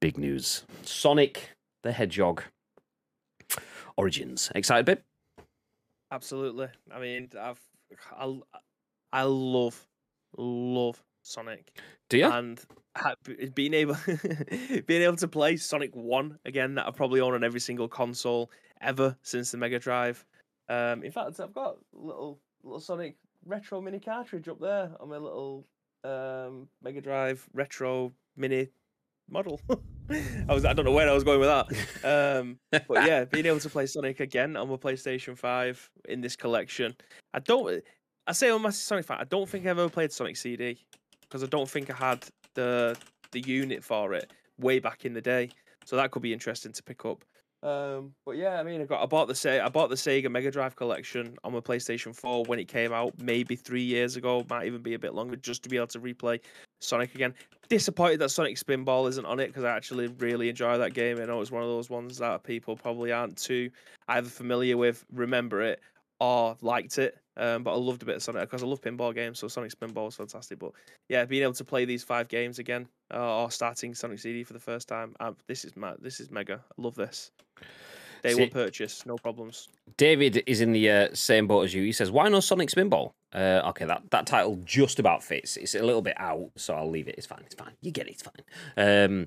big news Sonic the Hedgehog Origins. Excited, bit? Absolutely. I mean, I've I, I love love Sonic. Do you? And being able <laughs> being able to play Sonic One again that I probably own on every single console ever since the Mega Drive. Um, in fact, I've got a little little Sonic retro mini cartridge up there on my little um, Mega Drive retro mini model. <laughs> I was I don't know where I was going with that. <laughs> Um, but yeah, being able to play Sonic again on my PlayStation Five in this collection, I don't. I say a massive Sonic fan. I don't think I've ever played Sonic CD because I don't think I had the the unit for it way back in the day. So that could be interesting to pick up. Um, but yeah, I mean, I got I bought the Se- I bought the Sega Mega Drive collection on my PlayStation 4 when it came out, maybe three years ago, might even be a bit longer, just to be able to replay Sonic again. Disappointed that Sonic Spinball isn't on it because I actually really enjoy that game. I know it's one of those ones that people probably aren't too either familiar with, remember it, or liked it. Um, but I loved a bit of Sonic because I love pinball games, so Sonic Spinball was fantastic. But yeah, being able to play these five games again, uh, or starting Sonic CD for the first time, um, this is ma- this is mega. I love this. Day See- one purchase, no problems. David is in the uh, same boat as you. He says, "Why no Sonic Spinball?" Uh, okay, that, that title just about fits. It's a little bit out, so I'll leave it. It's fine. It's fine. You get it. It's fine. Um,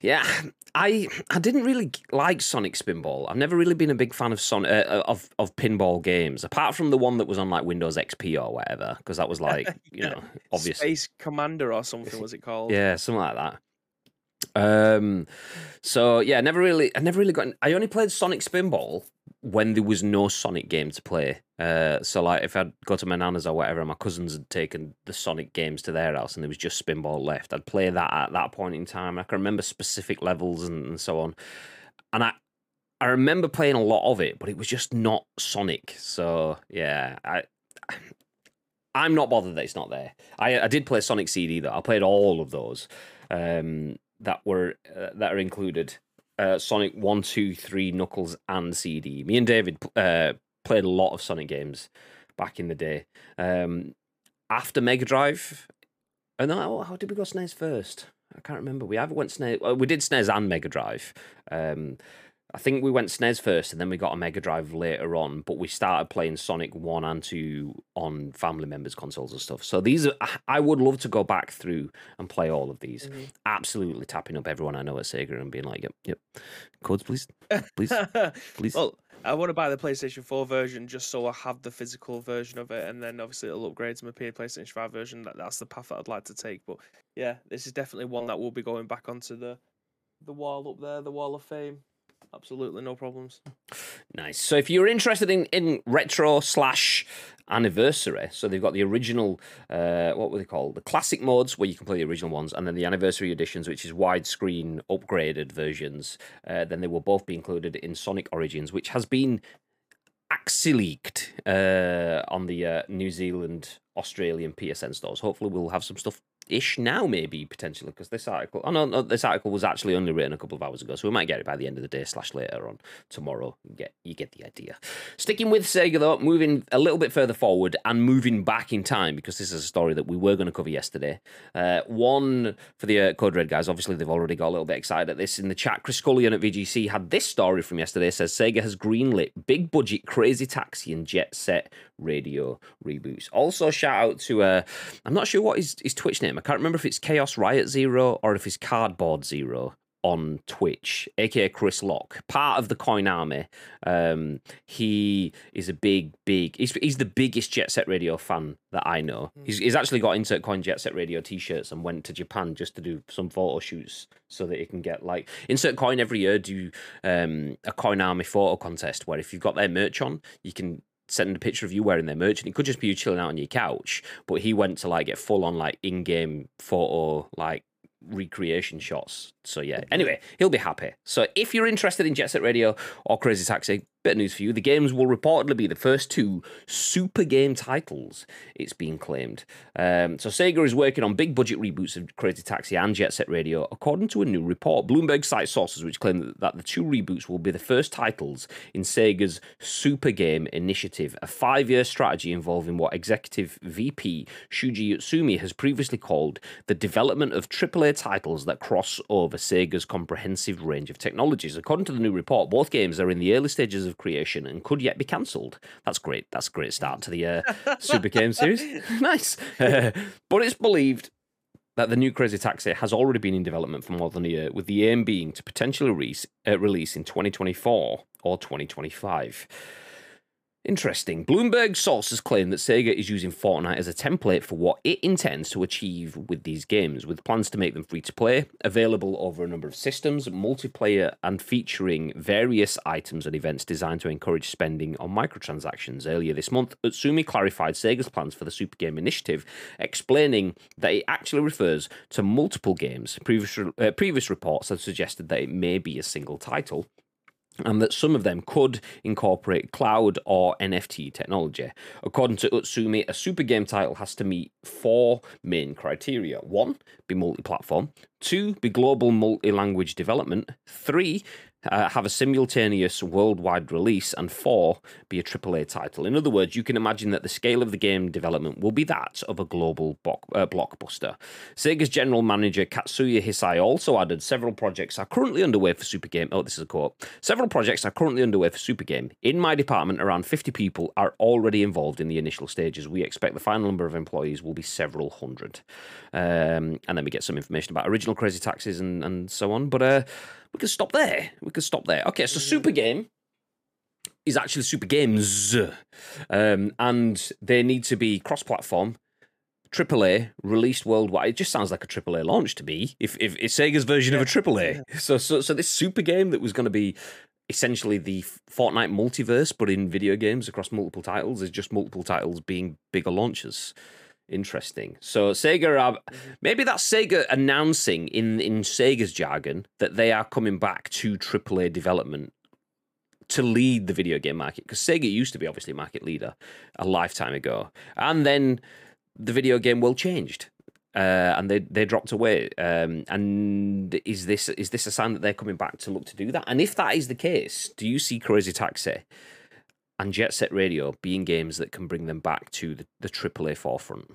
yeah, I I didn't really like Sonic Spinball. I've never really been a big fan of Son uh, of of pinball games, apart from the one that was on like Windows XP or whatever, because that was like <laughs> you Yeah. know obviously Space Commander or something was it called? yeah, something like that. Um, so yeah, never really, I never really got. I only played Sonic Spinball when there was no Sonic game to play. Uh, so like if I'd go to my nana's or whatever, my cousins had taken the Sonic games to their house, and there was just Spinball left, I'd play that at that point in time. I can remember specific levels and, and so on, and I. I remember playing a lot of it, but it was just not Sonic. So yeah, I I'm not bothered that it's not there. I I did play Sonic CD though. I played all of those um, that were uh, that are included. Uh, Sonic one, two, three, Knuckles, and CD. Me and David uh, played a lot of Sonic games back in the day. Um, after Mega Drive, and oh, how did we go SNES first? I can't remember. We either went SNES. well, We did SNES and Mega Drive. Um, I think we went SNES first, and then we got a Mega Drive later on. But we started playing Sonic One and Two on family members' consoles and stuff. So these, are, I would love to go back through and play all of these. Mhm. Absolutely tapping up everyone I know at Sega and being like, "Yep, yep, codes, please, please, <laughs> please." well, I want to buy the PlayStation 4 version just so I have the physical version of it, and then obviously it'll upgrade to my PlayStation 5 version. That, that's the path that I'd like to take. But yeah, this is definitely one that will be going back onto the the wall up there, the wall of fame. Absolutely no problems. Nice. So if you're interested in, in retro slash anniversary, so they've got the original, uh, what were they called? The classic modes where you can play the original ones, and then the anniversary editions, which is widescreen upgraded versions. Uh, then they will both be included in Sonic Origins, which has been axi leaked uh, on the uh, New Zealand, Australian PSN stores. Hopefully, we'll have some stuff ish now, maybe potentially, because this article. Oh no, no, this article was actually only written a couple of hours ago, so we might get it by the end of the day slash later on tomorrow. You get you get the idea. Sticking with Sega though, moving a little bit further forward and moving back in time because this is a story that we were going to cover yesterday. Uh, one for the uh, Code Red guys. Obviously, they've already got a little bit excited at this in the chat. Chris Scullion at VGC had this story from yesterday. Says Sega has greenlit big budget Crazy Taxi and Jet Set radio reboots. Also, shout out to uh, I'm not sure what his, his Twitch name. I can't remember if it's Chaos Riot Zero or if it's Cardboard Zero on Twitch, aka Chris Lock, part of the Coin Army. Um, he is a big, big. He's, he's the biggest Jet Set Radio fan that I know. He's, he's actually got Insert Coin Jet Set Radio T-shirts and went to Japan just to do some photo shoots so that he can get like Insert Coin every year do um, a Coin Army photo contest where if you've got their merch on, you can send a picture of you wearing their merch, and it could just be you chilling out on your couch. But he went to like get full on like in game photo like recreation shots. So yeah. Anyway, he'll be happy. So if you're interested in Jet Set Radio or Crazy Taxi, bit of news for you. The games will reportedly be the first two super game titles, it's being claimed. Um, so Sega is working on big budget reboots of Crazy Taxi and Jet Set Radio, according to a new report. Bloomberg cites sources which claim that the two reboots will be the first titles in Sega's Super Game Initiative, a five year strategy involving what executive VP Shuji Utsumi has previously called the development of AAA titles that cross over Sega's comprehensive range of technologies. According to the new report, both games are in the early stages of creation and could yet be cancelled. That's great. That's a great start to the uh, <laughs> Super Game series. <laughs> nice. Uh, <laughs> but it's believed that the new Crazy Taxi has already been in development for more than a year, with the aim being to potentially release, uh, release in 2024 or 2025. Interesting. Bloomberg sources claim that Sega is using Fortnite as a template for what it intends to achieve with these games, with plans to make them free to play, available over a number of systems, multiplayer, and featuring various items and events designed to encourage spending on microtransactions. Earlier this month, Utsumi clarified Sega's plans for the Super Game Initiative, explaining that it actually refers to multiple games. Previous, uh, previous reports have suggested that it may be a single title and that some of them could incorporate cloud or NFT technology. According to Utsumi, a super game title has to meet four main criteria. One, be multi platform. Two, be global multi language development. Three, uh, have a simultaneous worldwide release, and four, be a AAA title. In other words, you can imagine that the scale of the game development will be that of a global bo- uh, blockbuster. Sega's general manager Katsuya Hisai also added several projects are currently underway for Super Game. Oh, this is a quote. Several projects are currently underway for Super Game. In my department, around 50 people are already involved in the initial stages. We expect the final number of employees will be several hundred. Um, and then we get some information about original Crazy Taxes and, and so on. But uh, we can stop there. We can stop there. Okay, so Super Game is actually Super Games, um, and they need to be cross-platform. AAA released worldwide. It just sounds like a AAA launch to me. If if it's Sega's version Yeah. of a AAA, so so so this super game that was going to be essentially the Fortnite multiverse, but in video games across multiple titles, is just multiple titles being bigger launches. Interesting. So Sega are maybe that's Sega announcing in in Sega's jargon that they are coming back to AAA development to lead the video game market because Sega used to be obviously market leader a lifetime ago, and then the video game world changed. Uh, and they they dropped away. Um, and is this is this a sign that they're coming back to look to do that? And if that is the case, do you see Crazy Taxi and Jet Set Radio being games that can bring them back to the, the AAA forefront?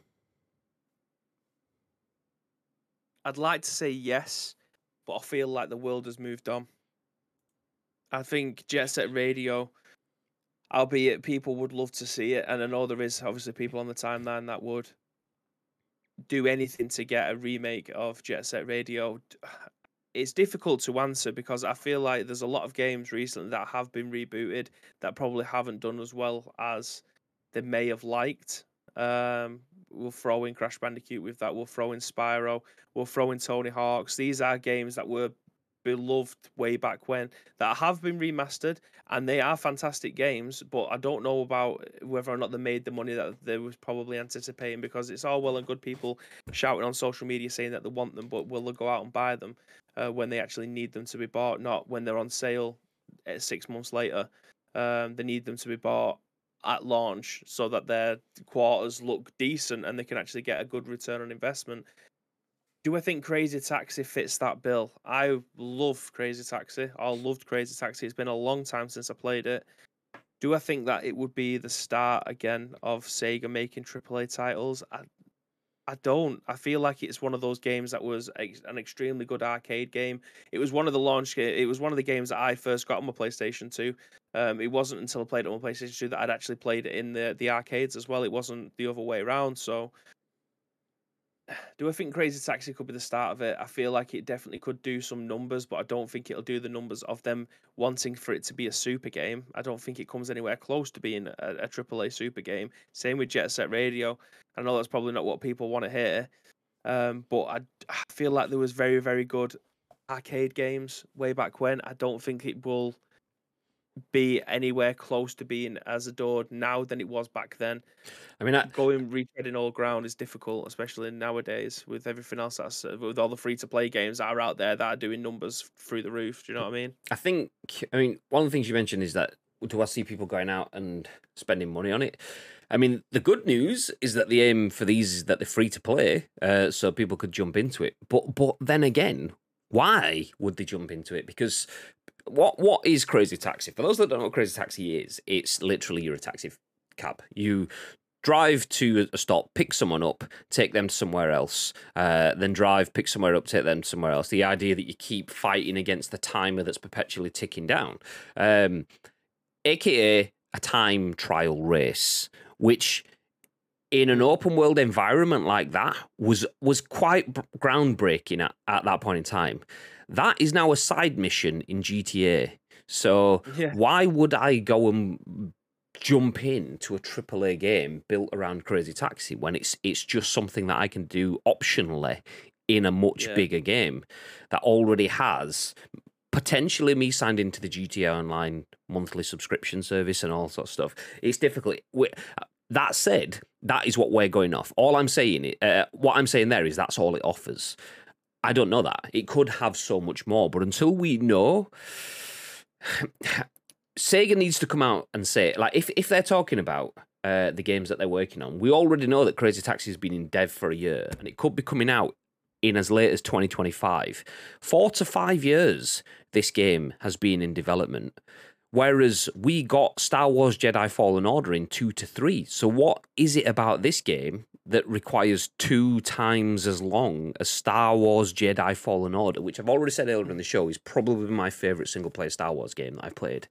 I'd like to say yes, but I feel like the world has moved on. I think Jet Set Radio, albeit people would love to see it, and I know there is obviously people on the timeline that would do anything to get a remake of Jet Set Radio. It's difficult to answer because I feel like there's a lot of games recently that have been rebooted that probably haven't done as well as they may have liked. Um, we'll throw in Crash Bandicoot with that. We'll throw in Spyro. We'll throw in Tony Hawk's. These are games that were beloved way back when that have been remastered and they are fantastic games but i don't know about whether or not they made the money that they was probably anticipating because it's all well and good people shouting on social media saying that they want them but will they go out and buy them uh, when they actually need them to be bought not when they're on sale uh, six months later. Um, they need them to be bought at launch so that their quarters look decent and they can actually get a good return on investment do I think Crazy Taxi fits that bill? I love Crazy Taxi. I loved Crazy Taxi. It's been a long time since I played it. Do I think that it would be the start again of Sega making AAA titles? I, I don't. I feel like it's one of those games that was ex- an extremely good arcade game. It was one of the launch. It was one of the games that I first got on my PlayStation 2. Um, it wasn't until I played it on my PlayStation 2 that I'd actually played it in the the arcades as well. It wasn't the other way around. So do I think Crazy Taxi could be the start of it? I feel like it definitely could do some numbers, but I don't think it'll do the numbers of them wanting for it to be a super game. I don't think it comes anywhere close to being a, a AAA super game. Same with Jet Set Radio. I know that's probably not what people want to hear, um, but I, I feel like there was very, very good arcade games way back when. I don't think it will be anywhere close to being as adored now than it was back then I mean, I, going retreading all ground is difficult, especially nowadays with everything else that's uh, with all the free to play games that are out there that are doing numbers through the roof. Do you know what I mean? I think, I mean, one of the things you mentioned is that do I see people going out and spending money on it? I mean, the good news is that the aim for these is that they're free to play, uh, so people could jump into it. But but then again, why would they jump into it? Because what what is Crazy Taxi? For those that don't know what Crazy Taxi is, it's literally you're a taxi cab. You drive to a stop, pick someone up, take them somewhere else, uh, then drive, pick somewhere up, take them somewhere else. The idea that you keep fighting against the timer that's perpetually ticking down, um, aka a time trial race, which in an open world environment like that was was quite groundbreaking at, at that point in time. That is now a side mission in GTA. So Yeah. why would I go and jump in to a AAA game built around Crazy Taxi when it's it's just something that I can do optionally in a much Yeah. bigger game that already has potentially me signed into the GTA Online monthly subscription service and all sorts of stuff. It's difficult. We- That said, that is what we're going off. All I'm saying, uh, what I'm saying there is that's all it offers. I don't know that it could have so much more, but until we know, Sega needs to come out and say, like, if if they're talking about uh, the games that they're working on, we already know that Crazy Taxi has been in dev for a year, and it could be coming out in as late as 2025. Four to five years, this game has been in development. Whereas we got Star Wars Jedi Fallen Order in two to three. So, what is it about this game that requires two times as long as Star Wars Jedi Fallen Order, which I've already said earlier in the show is probably my favorite single player Star Wars game that I've played?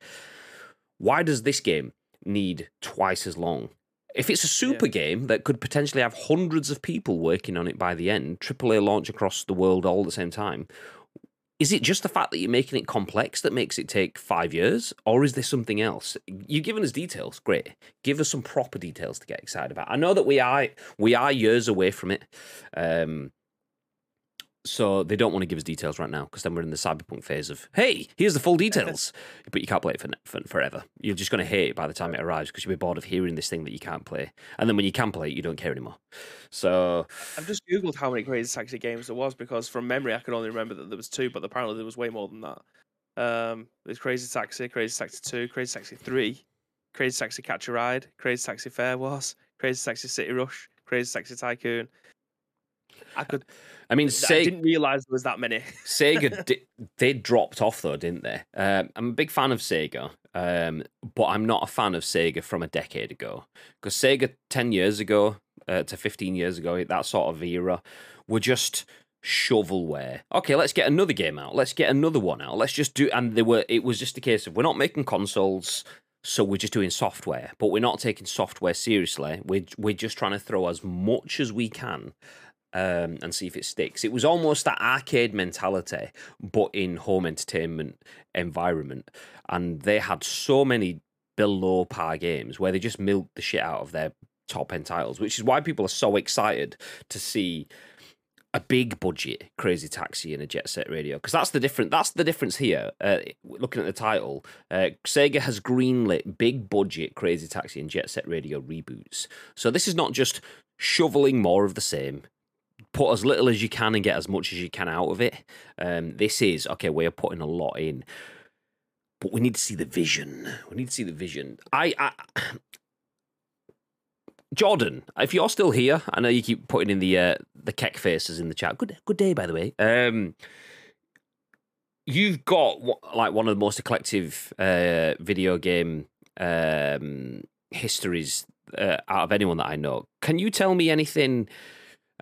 Why does this game need twice as long? If it's a super game that could potentially have hundreds of people working on it by the end, AAA launch across the world all at the same time, is it just the fact that you're making it complex that makes it take five years, or is there something else? You've given us details, great. Give us some proper details to get excited about. I know that we are we are years away from it, um, so they don't want to give us details right now because then we're in the cyberpunk phase of hey, here's the full details, <laughs> but you can't play it for, for forever. You're just going to hate it by the time it arrives because you'll be bored of hearing this thing that you can't play, and then when you can play it, you don't care anymore. So I've just googled how many Crazy Taxi games there was because from memory I can only remember that there was two, but apparently there was way more than that. Um, there's Crazy Taxi, Crazy Taxi Two, Crazy Taxi Three, Crazy Taxi Catch a Ride, Crazy Taxi Fare Wars, Crazy Taxi City Rush, Crazy Taxi Tycoon. I could. I mean, I say didn't realize there was that many. <laughs> Sega di- they dropped off though, didn't they? Um, I'm a big fan of Sega, um, but I'm not a fan of Sega from a decade ago because Sega ten years ago uh, to fifteen years ago, that sort of era, were just shovelware. Okay, let's get another game out. Let's get another one out. Let's just do. And they were. It was just a case of we're not making consoles. So we're just doing software, but we're not taking software seriously. We're we're just trying to throw as much as we can um, and see if it sticks. It was almost that arcade mentality, but in home entertainment environment. And they had so many below par games where they just milked the shit out of their top end titles, which is why people are so excited to see a big budget Crazy Taxi and a Jet Set Radio because that's the different. That's the difference here. Uh, looking at the title, uh, Sega has greenlit big budget Crazy Taxi and Jet Set Radio reboots. So this is not just shoveling more of the same put as little as you can and get as much as you can out of it. Um, this is okay. We're putting a lot in, but we need to see the vision. We need to see the vision. I, I <clears throat> Jordan, if you're still here, I know you keep putting in the uh, the keck faces in the chat. Good, good day, by the way. Um, you've got like one of the most eclectic uh, video game um, histories uh, out of anyone that I know. Can you tell me anything?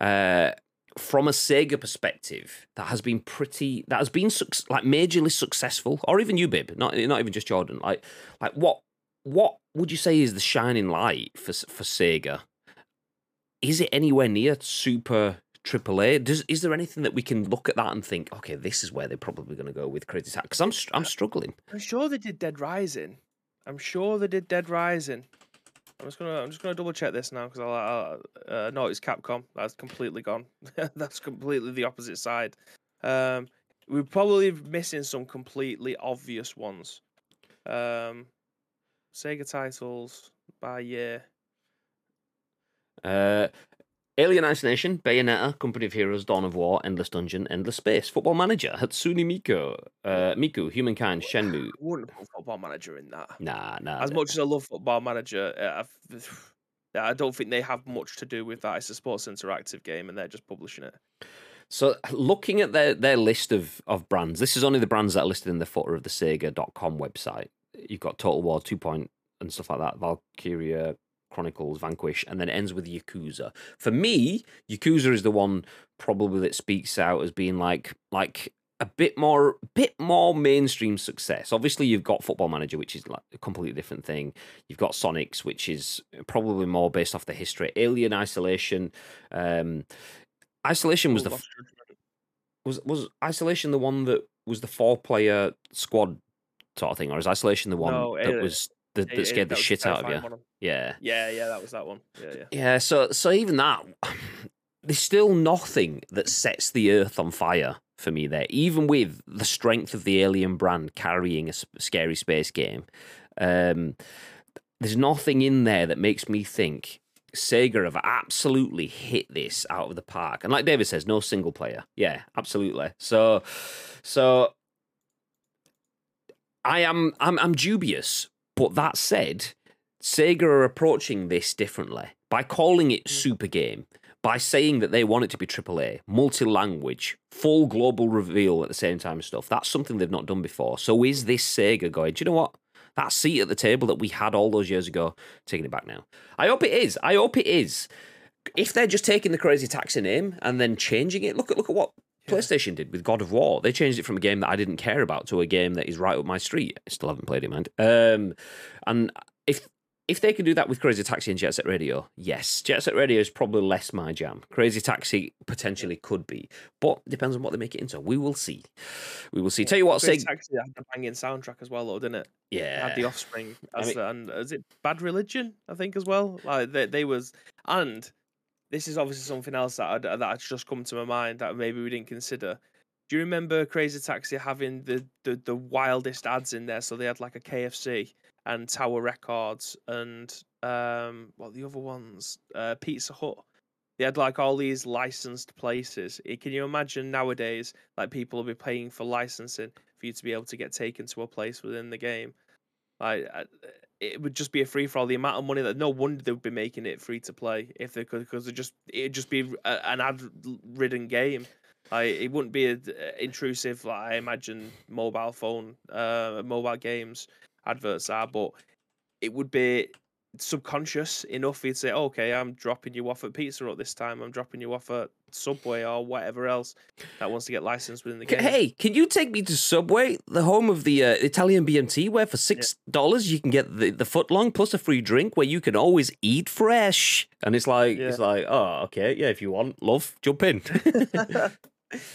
Uh, from a Sega perspective that has been pretty that has been suc- like majorly successful, or even you, Bib, not not even just Jordan. Like like what what would you say is the shining light for for Sega? Is it anywhere near super AAA? Does is there anything that we can look at that and think, okay, this is where they're probably going to go with Crazy Taxi? Because I'm I'm struggling. I'm sure they did Dead Rising. I'm sure they did Dead Rising. I'm just gonna I'm just gonna double check this now because I'll uh, no it's Capcom. That's completely gone. <laughs> That's completely the opposite side. Um, we're probably missing some completely obvious ones. Um, Sega titles by year. Uh, Alien Isolation, Bayonetta, Company of Heroes, Dawn of War, Endless Dungeon, Endless Space, Football Manager, Hatsune Miku, uh, Miku, Humankind, Shenmue. I <laughs> wouldn't put Football Manager in that. Nah, nah. As much as I love Football Manager, uh, I've, <sighs> I don't think they have much to do with that. It's a sports interactive game, and they're just publishing it. So, looking at their, their list of, of brands, this is only the brands that are listed in the footer of the Sega.com website. You've got Total War 2 Point and stuff like that, Valkyria, Chronicles, Vanquish, and then it ends with Yakuza. For me, Yakuza is the one probably that speaks out as being like like a bit more bit more mainstream success. Obviously, you've got Football Manager, which is like a completely different thing. You've got Sonics, which is probably more based off the history. Alien Isolation. Um, Isolation was the f- was was Isolation the one that was the four player squad sort of thing, or is Isolation the one No, that was that, that scared the that shit out of you? one. Yeah, Yeah, yeah, that was that one. Yeah, yeah. yeah. So so even that, <sighs> there's still nothing that sets the earth on fire for me there. Even with the strength of the Alien brand carrying a scary space game, um, there's nothing in there that makes me think Sega have absolutely hit this out of the park. And like David says, no single player. Yeah, absolutely. So, so I am I'm I'm dubious. But that said, Sega are approaching this differently by calling it Super Game, by saying that they want it to be AAA, multi-language, full global reveal at the same time stuff. That's something they've not done before. So is this Sega going? Do you know what? That seat at the table that we had all those years ago, taking it back now. I hope it is. I hope it is. If they're just taking the Crazy Taxi name and then changing it, look at look at what PlayStation did with God of War. They changed it from a game that I didn't care about to a game that is right up my street. I still haven't played it, mind. Um, and if if they can do that with Crazy Taxi and Jet Set Radio, yes, Jet Set Radio is probably less my jam. Crazy Taxi potentially could be, but depends on what they make it into. We will see. We will see. Tell you what, Crazy say Taxi had the banging soundtrack as well, though, didn't it? It yeah, had the Offspring I mean- and is it Bad Religion? I think as well. Like they, they was, and this is obviously something else that I'd, that just come to my mind that maybe we didn't consider. Do you remember Crazy Taxi having the, the the wildest ads in there? So they had like a KFC and Tower Records and um what the other ones? Uh, Pizza Hut. They had like all these licensed places. Can you imagine nowadays, like people will be paying for licensing for you to be able to get taken to a place within the game? Like, I- it would just be a free for all. The amount of money that no wonder they would be making it free to play if they could, because it just it'd just be a, an ad ridden game. I it wouldn't be a, intrusive. Like I imagine mobile phone, uh, mobile games adverts are, but it would be subconscious enough for you to say, okay, I'm dropping you off at Pizza Hut this time. I'm dropping you off at Subway or whatever else that wants to get licensed within the game. Hey, can you take me to Subway, the home of the uh, Italian BMT, where for six dollars you can get the, the foot long plus a free drink, where you can always eat fresh, and it's like it's like oh okay yeah if you want love jump in. <laughs> <laughs>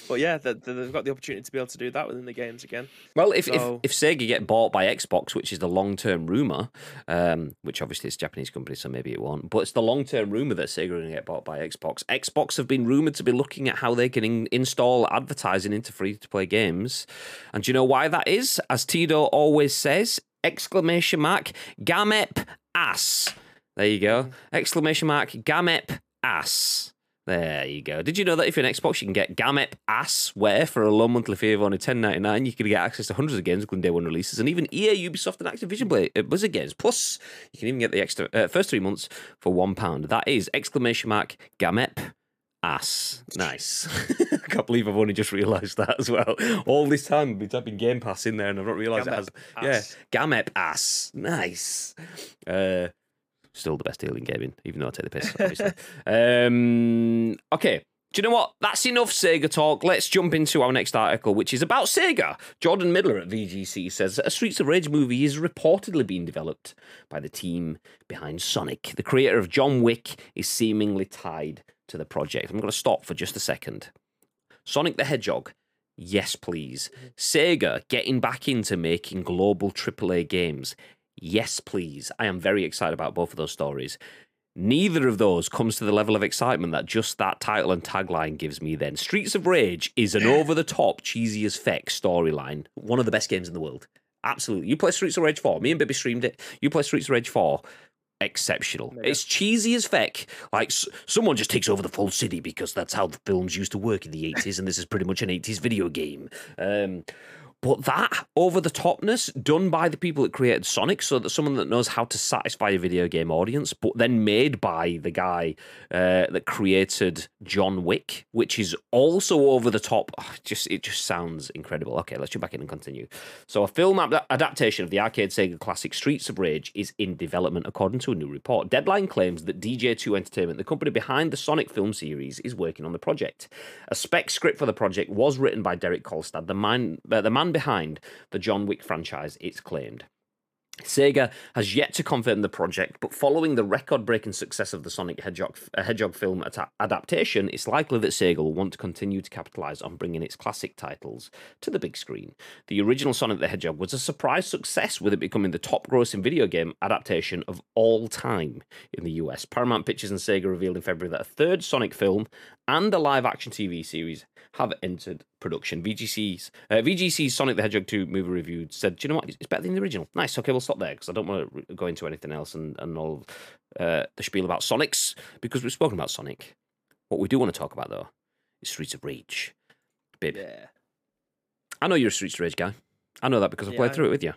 but yeah, that they've got the opportunity to be able to do that within the games again. well, if, So- if if Sega get bought by Xbox, which is the long term rumor, um, which obviously it's a Japanese company, so maybe it won't, but it's the long term rumor that Sega are going to get bought by Xbox. Xbox have been rumored to be looking at how they can in- install advertising into free to play games, and do you know why that is? As Tito always says, exclamation mark gamep ass. There you go. Exclamation mark gamep ass. There you go. Did you know that if you're an Xbox, you can get Gamep Ass Wear for a low monthly fee of only ten ninety nine? You can get access to hundreds of games, including day one releases, and even EA, Ubisoft, and Activision Play, uh, Blizzard games. Plus, you can even get the extra uh, first three months for one pound. That is exclamation mark Gamep Ass. Nice. <laughs> I can't believe I've only just realised that as well. All this time I've been typing Game Pass in there and I've not realised it has. Gamep Yeah, Ass. Gamep Ass. Nice. Uh, still the best deal in gaming, even though I take the piss, obviously. <laughs> um, okay. Do you know what? That's enough Sega talk. Let's jump into our next article, which is about Sega. Jordan Middler at VGC says a Streets of Rage movie is reportedly being developed by the team behind Sonic. The creator of John Wick is seemingly tied to the project. I'm going to stop for just a second. Sonic the Hedgehog. Yes, please. Sega getting back into making global AAA games. Yes, please. I am very excited about both of those stories. Neither of those comes to the level of excitement that just that title and tagline gives me then. Streets of Rage is an <laughs> over the top, cheesy as feck storyline. One of the best games in the world. Absolutely. You play Streets of Rage 4. Me and Bibby streamed it. You play Streets of Rage 4. exceptional. Yeah. It's cheesy as feck. Like s- someone just takes over the full city because that's how the films used to work in the 80s, and this is pretty much an 80s video game. Um, but that over the topness done by the people that created Sonic, so that someone that knows how to satisfy a video game audience, but then made by the guy uh, that created John Wick, which is also over the top. Oh, just it just sounds incredible. Okay, let's jump back in and continue. So, a film ad- adaptation of the arcade Sega classic Streets of Rage is in development, according to a new report. Deadline claims that DJ2 Entertainment, the company behind the Sonic film series, is working on the project. A spec script for the project was written by Derek Kolstad, the man, uh, the man behind the John Wick franchise. It's claimed. Sega has yet to confirm the project, but following the record-breaking success of the Sonic Hedgehog, uh, Hedgehog film adaptation, it's likely that Sega will want to continue to capitalize on bringing its classic titles to the big screen. The original Sonic the Hedgehog was a surprise success, with it becoming the top-grossing video game adaptation of all time in the US. Paramount Pictures and Sega revealed in February that a third Sonic film and a live-action TV series have entered production. VGC's uh, VGC's Sonic the Hedgehog 2 movie review said, "Do you know what? It's better than the original." Nice. Okay, we'll stop there because I don't want to go into anything else and and all uh, the spiel about Sonics because we've spoken about Sonic. What we do want to talk about though is Streets of Rage. Babe, Yeah. I know you're a Streets of Rage guy. I know that because I've Yeah, played through it with you.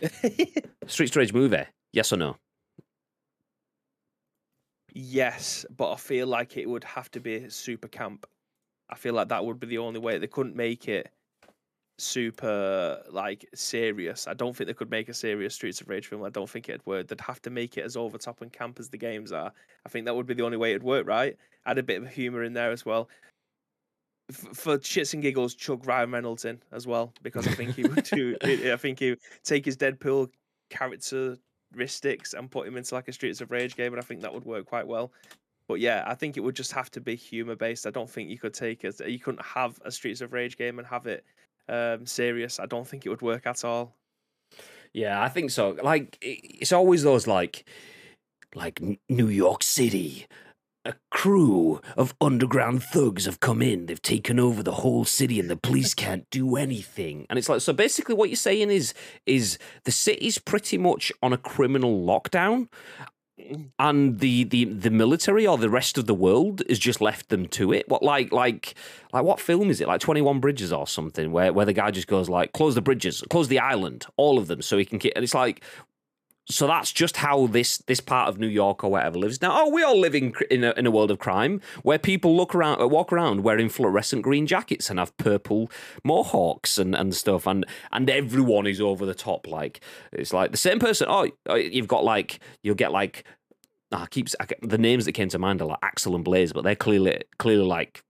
<laughs> Streets of Rage movie, yes or no? Yes, but I feel like it would have to be super camp. I feel like that would be the only way. They couldn't make it super like serious. I don't think they could make a serious Streets of Rage film. I don't think it'd work. They'd have to make it as over top and camp as the games are. I think that would be the only way it'd work, right? Add a bit of humor in there as well. F- for shits and giggles, chug Ryan Reynolds in as well because I think he would <laughs> do. I think he take his Deadpool characteristics and put him into like a Streets of Rage game, and I think that would work quite well. But yeah, I think it would just have to be humor based. I don't think you could take it. You couldn't have a Streets of Rage game and have it um, serious. I don't think it would work at all. Yeah, I think so. Like it's always those like like New York City. A crew of underground thugs have come in. They've taken over the whole city, and the police <laughs> can't do anything. And it's like so. Basically, what you're saying is is the city's pretty much on a criminal lockdown, and the the the military or the rest of the world has just left them to it. What like like like what film is it? Like Twenty One Bridges or something, where where the guy just goes like, close the bridges, close the island, all of them, so he can. And it's like, so that's just how this this part of New York or whatever lives now. Oh, we all live in in a, in a world of crime where people look around, uh, walk around wearing fluorescent green jackets and have purple mohawks and, and stuff, and and everyone is over the top. Like it's like the same person. Oh, oh, you've got like you'll get like. ah, I keep I, the names that came to mind are like Axel and Blaze, but they're clearly clearly like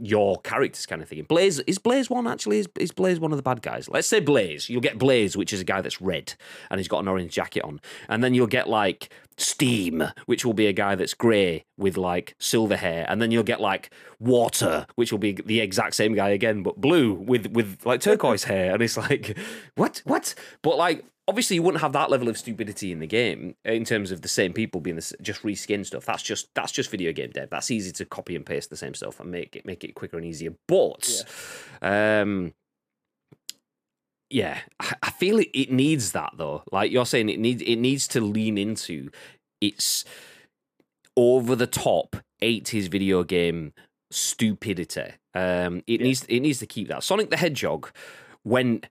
your characters kind of thing. Blaze is Blaze one actually is, is Blaze one of the bad guys? Let's say Blaze. You'll get Blaze, which is a guy that's red and he's got an orange jacket on, and then you'll get like Steam, which will be a guy that's grey with like silver hair, and then you'll get like Water, which will be the exact same guy again, but blue with with like turquoise hair, and it's like what what? But like obviously you wouldn't have that level of stupidity in the game in terms of the same people being the, just reskin stuff. That's just that's just video game dev. That's easy to copy and paste the same stuff and make it make it quicker and easier. But um yeah, I feel it, it needs that though. Like you're saying, it needs it needs to lean into its over the top 80s video game stupidity. Um, it Yeah. needs it needs to keep that. Sonic the Hedgehog went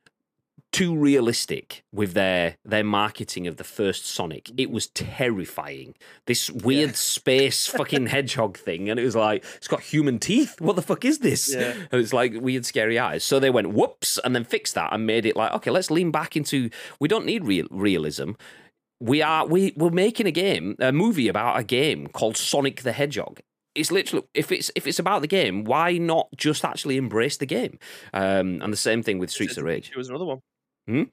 too realistic with their their marketing of the first Sonic. It was terrifying. This weird space fucking <laughs> hedgehog thing, and it was like it's got human teeth. What the fuck is this? Yeah. And it's like weird, scary eyes. So they went whoops, and then fixed that and made it like okay, let's lean back into we don't need real realism. We are we we're making a game, a movie about a game called Sonic the Hedgehog. It's literally if it's if it's about the game, why not just actually embrace the game? Um, and the same thing with Streets of Rage. Pikachu was another one. Hmm?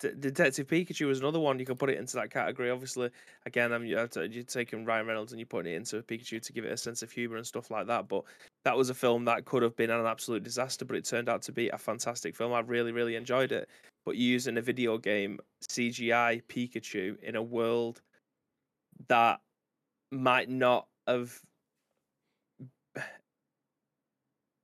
D- Detective Pikachu was another one. You can put it into that category. Obviously, again, I'm you're taking Ryan Reynolds and you're putting it into Pikachu to give it a sense of humor and stuff like that. But that was a film that could have been an absolute disaster, but it turned out to be a fantastic film. I really, really enjoyed it. But using a video game CGI Pikachu in a world that might not have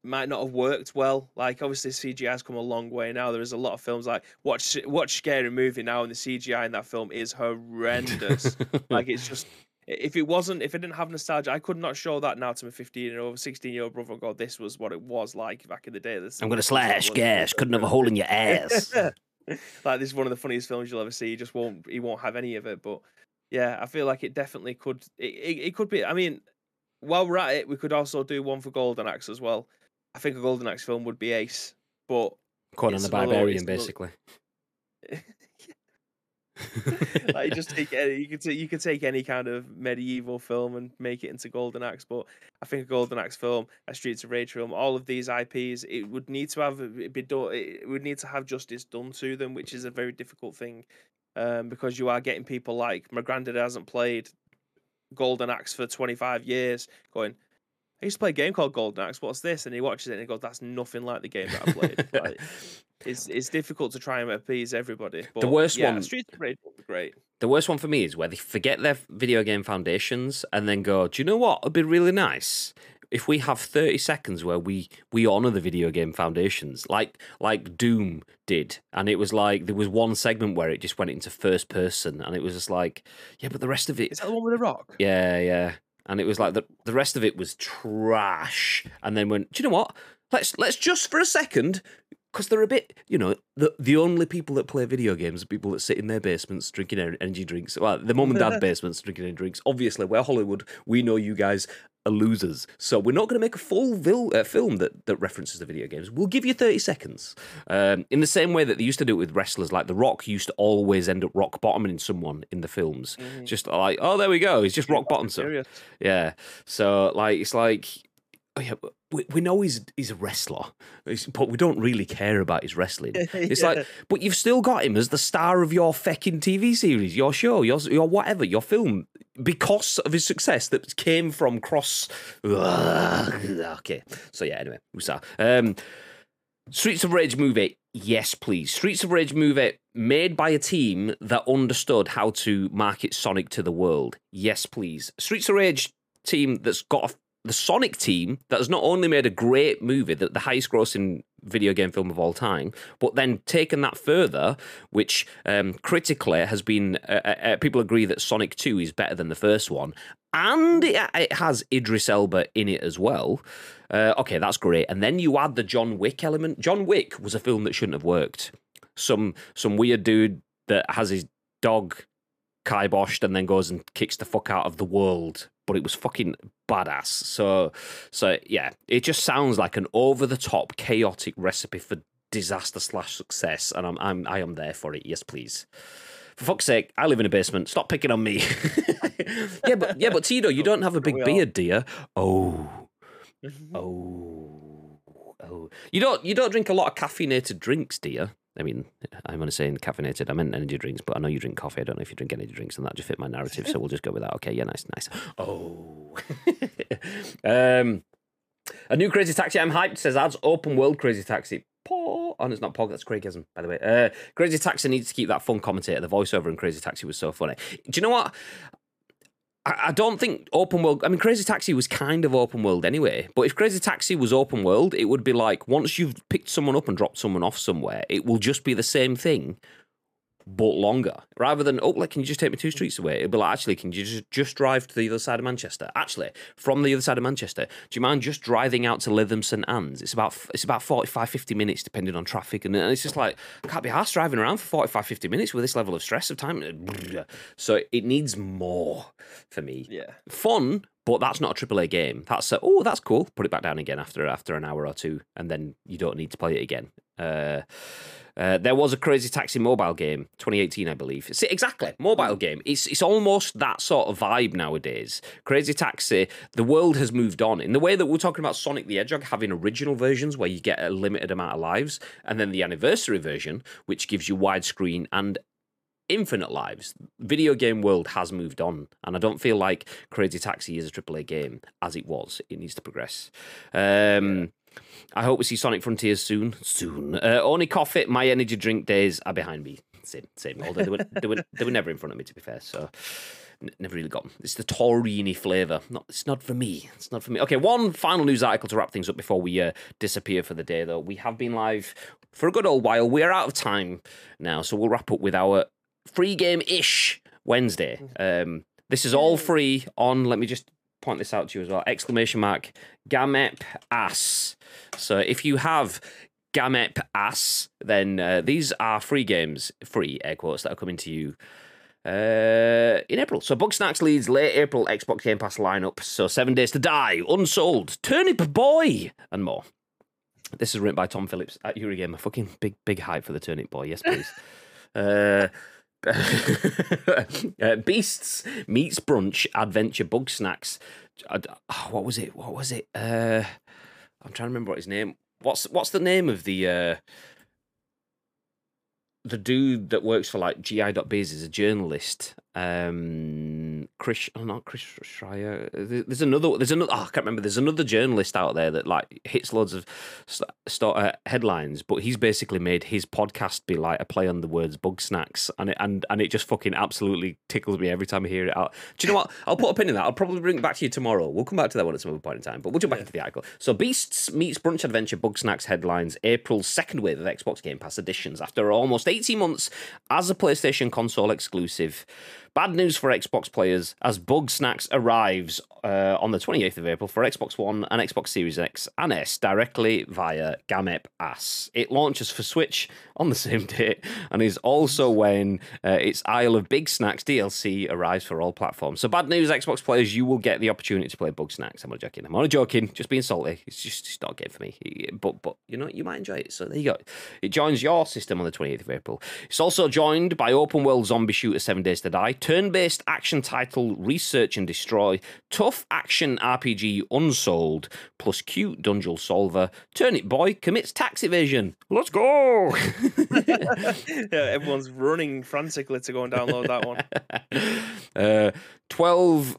might not have worked well. Like obviously CGI has come a long way now. There is a lot of films like watch watch Scary Movie now, and the CGI in that film is horrendous. <laughs> like it's just if it wasn't if it didn't have nostalgia, I could not show that now to my 15 year old, 16 year old brother. God, this was what it was like back in the day. This I'm gonna this is what slash gas. Couldn't have a hole in your ass. <laughs> like this is one of the funniest films you'll ever see. He just won't he won't have any of it. But yeah, I feel like it definitely could. It, it, it could be. I mean, while we're at it, we could also do one for Golden Axe as well. I think a Golden Axe film would be ace, but Conan the Barbarian, basically. <laughs> like you just take any, you could take, you could take any kind of medieval film and make it into Golden Axe. But I think a Golden Axe film, a Streets of Rage film, all of these IPs, it would need to have it be done. It would need to have justice done to them, which is a very difficult thing, um, because you are getting people like my granddad hasn't played Golden Axe for twenty five years, going. I used to play a game called Golden Axe. What's this? And he watches it and he goes, "That's nothing like the game that I played." <laughs> Like, it's it's difficult to try and appease everybody. But worst yeah, one- Streets of Rage would be great. The worst one for me is where they forget their video game foundations and then go, "Do you know what? It'd be really nice if we have thirty seconds where we we honor the video game foundations, like like Doom did." And it was like there was one segment where it just went into first person, and it was just like, "Yeah, but the rest of it, Is that the one with the rock? yeah, yeah." And it was like the the rest of it was trash. And then went, "Do you know what? Let's let's just for a second." Because they're a bit, you know, the the only people that play video games are people that sit in their basements drinking energy drinks. Well, the mum and dad <laughs> basements drinking energy drinks. Obviously, we're Hollywood. We know you guys are losers. So we're not going to make a full vil- uh, film that, that references the video games. We'll give you 30 seconds. Um, in the same way that they used to do it with wrestlers, like The Rock used to always end up rock bottoming someone in the films. Just like, oh, there we go. He's just rock bottom. Yeah. So like it's like oh yeah, we, we know he's he's a wrestler, but we don't really care about his wrestling. <laughs> It's Yeah. like, but you've still got him as the star of your fucking TV series, your show, your your whatever, your film, because of his success that came from cross. okay. So yeah. Anyway, Usa. Um, Streets of Rage movie, yes, please. Streets of Rage movie made by a team that understood how to market Sonic to the world, yes, please. Streets of Rage team that's got a, the Sonic team that has not only made a great movie, that the highest grossing video game film of all time, but then taken that further, which um, critically has been, uh, uh, uh, people agree that Sonic 2 is better than the first one. And it, it has Idris Elba in it as well. Uh, okay, that's great. And then you add the John Wick element. John Wick was a film that shouldn't have worked. Some some weird dude that has his dog kiboshed and then goes and kicks the fuck out of the world. But it was fucking badass. So so yeah, it just sounds like an over the top chaotic recipe for disaster slash success, and I'm I'm I am there for it. Yes, please. For fuck's sake, I live in a basement. Stop picking on me. <laughs> yeah, but yeah, but Tito, you don't have a big beard, do you? Oh. Mm-hmm. Oh, oh! You don't you don't drink a lot of caffeinated drinks, do you? I mean, I'm only saying caffeinated. I meant energy drinks, but I know you drink coffee. I don't know if you drink energy drinks, and that just fit my narrative. So we'll just go with that. Okay, yeah, nice, nice. Oh, <laughs> um, a new Crazy Taxi. I'm hyped. Says ads open world Crazy Taxi. Paw. Oh, it's not Pog. That's Craigism, by the way. Uh, Crazy Taxi needs to keep that fun commentator. The voiceover in Crazy Taxi was so funny. Do you know what? I don't think open world. I mean, Crazy Taxi was kind of open world anyway. But if Crazy Taxi was open world, it would be like once you've picked someone up and dropped someone off somewhere, it will just be the same thing, but longer. Rather than oh, like, can you just take me two streets away? It'll be like, actually, can you just just drive to the other side of Manchester? Actually, from the other side of Manchester, do you mind just driving out to Lytham St Anne's? It's about it's about 45, 50 minutes depending on traffic, and it's just like I can't be arsed driving around for 45, 50 minutes with this level of stress of time. So it needs more for me Yeah. fun, but that's not a AAA game. That's a, oh, that's cool. Put it back down again after after an hour or two, and then you don't need to play it again. Uh, uh, there was a Crazy Taxi mobile game, 2018, I believe. See, exactly, mobile game. It's it's almost that sort of vibe nowadays. Crazy Taxi. The world has moved on in the way that we're talking about Sonic the Hedgehog having original versions where you get a limited amount of lives, and then the anniversary version, which gives you widescreen and infinite lives. Video game world has moved on, and I don't feel like Crazy Taxi is a AAA game as it was. It needs to progress. Um, I hope we see Sonic Frontiers soon. Soon. Uh, only coffee. My energy drink days are behind me. Same, same. Although they were, they were, they were never in front of me, to be fair. So. never really got. Them. It's the Torini flavour. Not, it's not for me. It's not for me. Okay, one final news article to wrap things up before we uh, disappear for the day, though. We have been live for a good old while. We're out of time now, so we'll wrap up with our free game ish Wednesday. Um, this is all free on. Let me just point this out to you as well. Exclamation mark Gamep ass. So if you have Gamep ass, then uh, these are free games, free air quotes that are coming to you uh, in April. So Bugsnax leads late April Xbox Game Pass lineup. So Seven Days to Die, Unsouled, Turnip Boy, and more. This is written by Tom Phillips at Eurogamer. Fucking big, big hype for the Turnip Boy. Yes, please. <laughs> uh, <laughs> uh, Beasts meets brunch adventure Bugsnax. Oh, what was it? What was it? Uh, I'm trying to remember what his name. What's what's the name of the uh, the dude that works for like GI.biz is a journalist. Um, Chris, oh, not Chris Schreier. There's another. There's another. Oh, I can't remember. There's another journalist out there that like hits loads of st- st- uh, headlines, but he's basically made his podcast be like a play on the words "bug snacks," and it and and it just fucking absolutely tickles me every time I hear it out. Do you know what? I'll put a pin in that. I'll probably bring it back to you tomorrow. We'll come back to that one at some other point in time, but we'll jump back into the article. So, Beasts meets Brunch Adventure Bugsnax headlines April's second wave of Xbox Game Pass editions after almost 18 months as a PlayStation console exclusive. Bad news for Xbox players as Bugsnax arrives uh, on the 28th of April for Xbox One and Xbox Series X and S directly via Gamep Ass. It launches for Switch on the <laughs> same date and is also when uh, its Isle of Bigsnax DLC arrives for all platforms. So bad news, Xbox players, you will get the opportunity to play Bugsnax. I'm not joking. I'm only joking. Just being salty. It's just it's not a game for me. But but you know you might enjoy it. So there you go. It joins your system on the 28th of April. It's also joined by open world zombie shooter Seven Days to Die, turn based action title Research and Destroy, tough action RPG Unsouled, plus cute dungeon solver. Turnip Boy commits tax evasion. Let's go. yeah, <laughs> everyone's running frantically to go and download that one. <laughs> uh, 12,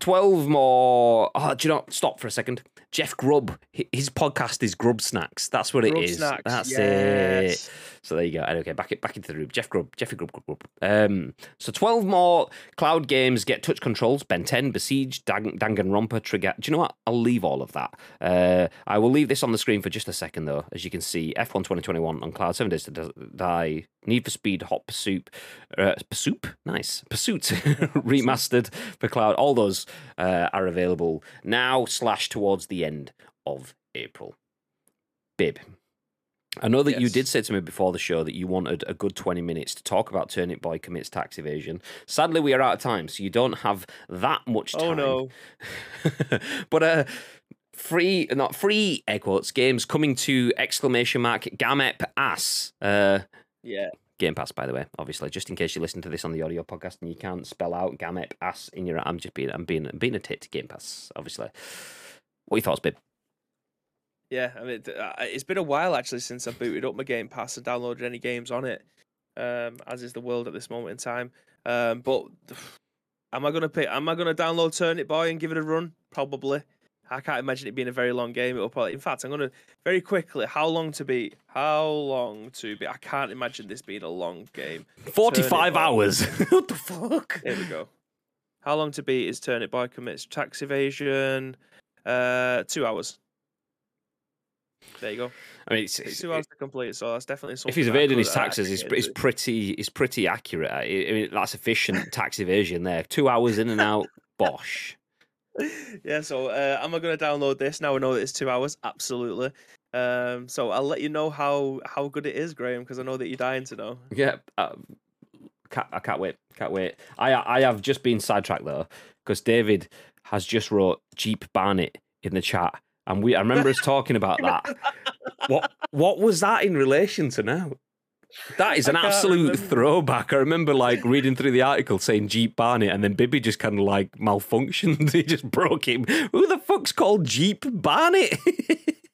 12 more. Oh, do you know? Stop for a second. Jeff Grubb. His podcast is Grubbsnax. That's what it Grub is. Snacks, That's it. So there you go. Okay, back it back into the room. Jeff Grubb, Jeffrey Grubb, Grubb, Grubb. Um, so twelve more cloud games get touch controls. Ben Ten, Besiege, Dang, Danganronpa, Trigger. Do you know what? I'll leave all of that. Uh, I will leave this on the screen for just a second though. As you can see, F1 2021 on cloud. Seven Days to Die. Need for Speed, Hot Pursuit, uh, Pursuit, nice Pursuit <laughs> remastered for cloud. All those uh, are available now slash towards the end of April. Bib. I know that you did say to me before the show that you wanted a good 20 minutes to talk about Turnip Boy commits tax evasion. Sadly, we are out of time, so you don't have that much time. Oh no. <laughs> but uh free not free air quotes games coming to exclamation mark gamep ass. Uh Yeah. Game Pass, by the way, obviously, just in case you listen to this on the audio podcast and you can't spell out Gamep ass in your. I'm just being, I'm being, I'm being a tit to Game Pass, obviously. What are your thoughts, babe? Yeah, I mean, it's been a while actually since I booted up my Game Pass and downloaded any games on it. Um, as is the world at this moment in time. Um, but <sighs> am I gonna pick? Am I gonna download Turnip Boy and give it a run? Probably. I can't imagine it being a very long game. It'll probably. In fact, I'm gonna very quickly. How long to beat? How long to beat? I can't imagine this being a long game. 45 hours. <laughs> <laughs> what the fuck? There we go. How long to beat is Turnip Boy commits tax evasion? Uh, two hours. There you go. I mean, it's, It's two hours to complete, so that's definitely something. if he's evading his taxes, he's, it's, get it's into. pretty, it's pretty accurate. I I mean, that's efficient tax evasion there. Two hours in and out, bosh. <laughs> yeah, so uh, am I going to download this now? I know that it's two hours. Absolutely. Um, so I'll let you know how how good it is, Graham, because I know that you're dying to know. Yeah, uh, can't, I can't wait. Can't wait. I I have just been sidetracked though because David has just wrote Jeep Barnett in the chat, and we I remember us talking about that. <laughs> What what was that in relation to now? That is an absolute remember. throwback. I remember like reading through the article saying Jeep Barnett, and then Bibby just kind of like malfunctioned. <laughs> he just broke him. Who the fuck's called Jeep Barnett? <laughs>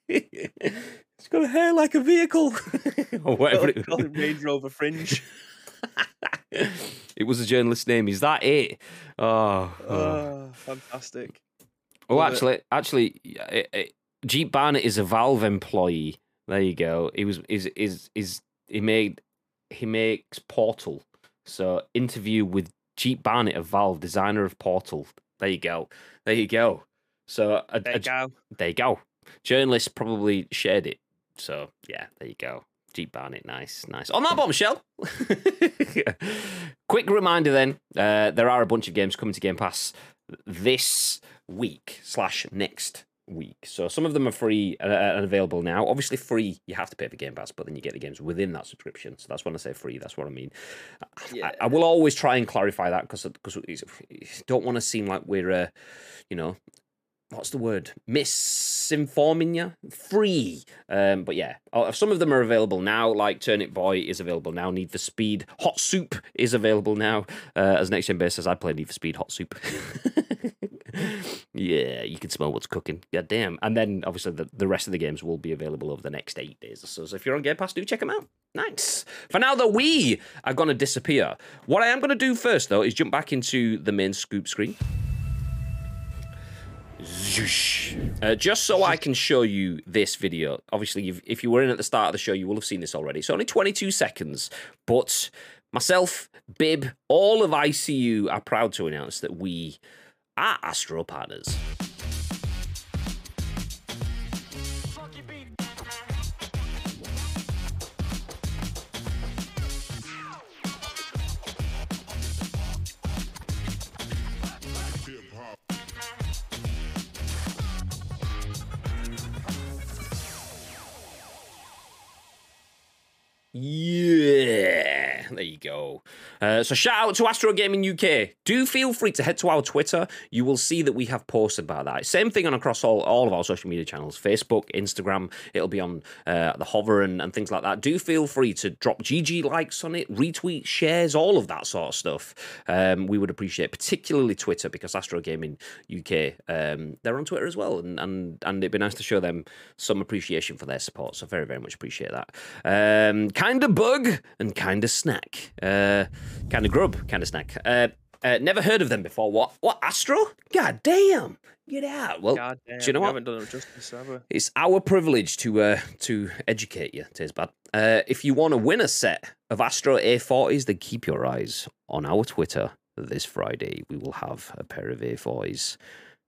It's got a hair like a vehicle, or whatever. it- it Range Rover Fringe. it was a journalist's name. Is that it? Oh, oh. Oh, fantastic. Oh love it. actually, actually, it, it, Jeep Barnett is a Valve employee. There you go. He was is is is he made he makes Portal. So interview with Jeep Barnett of Valve, designer of Portal. There you go. There you go. So a, There a- you go. there you go. Journalist probably shared it. So yeah, there you go. Jeep Barnett, nice, nice. On that bombshell. <laughs> Quick reminder then, uh, there are a bunch of games coming to Game Pass this week slash next week. So some of them are free uh, and available now. Obviously, free you have to pay for Game Pass, but then you get the games within that subscription. So that's when I say free. That's what I mean. Yeah. I, I will always try and clarify that because because don't want to seem like we're uh, you know what's the word? Misinforming you? Free. Um but yeah some of them are available now like turnip boy is available now need for speed hot soup is available now. Uh, as next gen base says i play need for speed hot soup. <laughs> Yeah you can smell what's cooking. God damn. And then obviously the, the rest of the games will be available over the next eight days or so. So if you're on game pass do check them out. Nice. For now though we are going to disappear. What i am going to do first though is jump back into the main scoop screen. Uh, just so I can show you this video. Obviously, if you were in at the start of the show, you will have seen this already. It's only 22 seconds, but myself, Bib, all of ICU are proud to announce that we are Astro partners. Yeah, there you go. Uh, so shout out to Astro Gaming UK. Do feel free to head to our Twitter. You will see that we have posted about that. Same thing on across all, all of our social media channels: Facebook, Instagram. It'll be on uh, the hover and, and things like that. Do feel free to drop GG likes on it, retweet, shares, all of that sort of stuff. Um, we would appreciate, particularly Twitter, because Astro Gaming UK um, they're on Twitter as well, and and and it'd be nice to show them some appreciation for their support. So very very much appreciate that. Um, kind of bug and kind of snack, uh, kind of grub, kind of snack. Uh, uh, never heard of them before. What? What? Astro? God damn! Get out. Well, do you know we what? haven't done it justice, have we? It's our privilege to uh, to educate you, Tis bad. Uh, if you want to win a set of Astro A40s, then keep your eyes on our Twitter this Friday. We will have a pair of A40s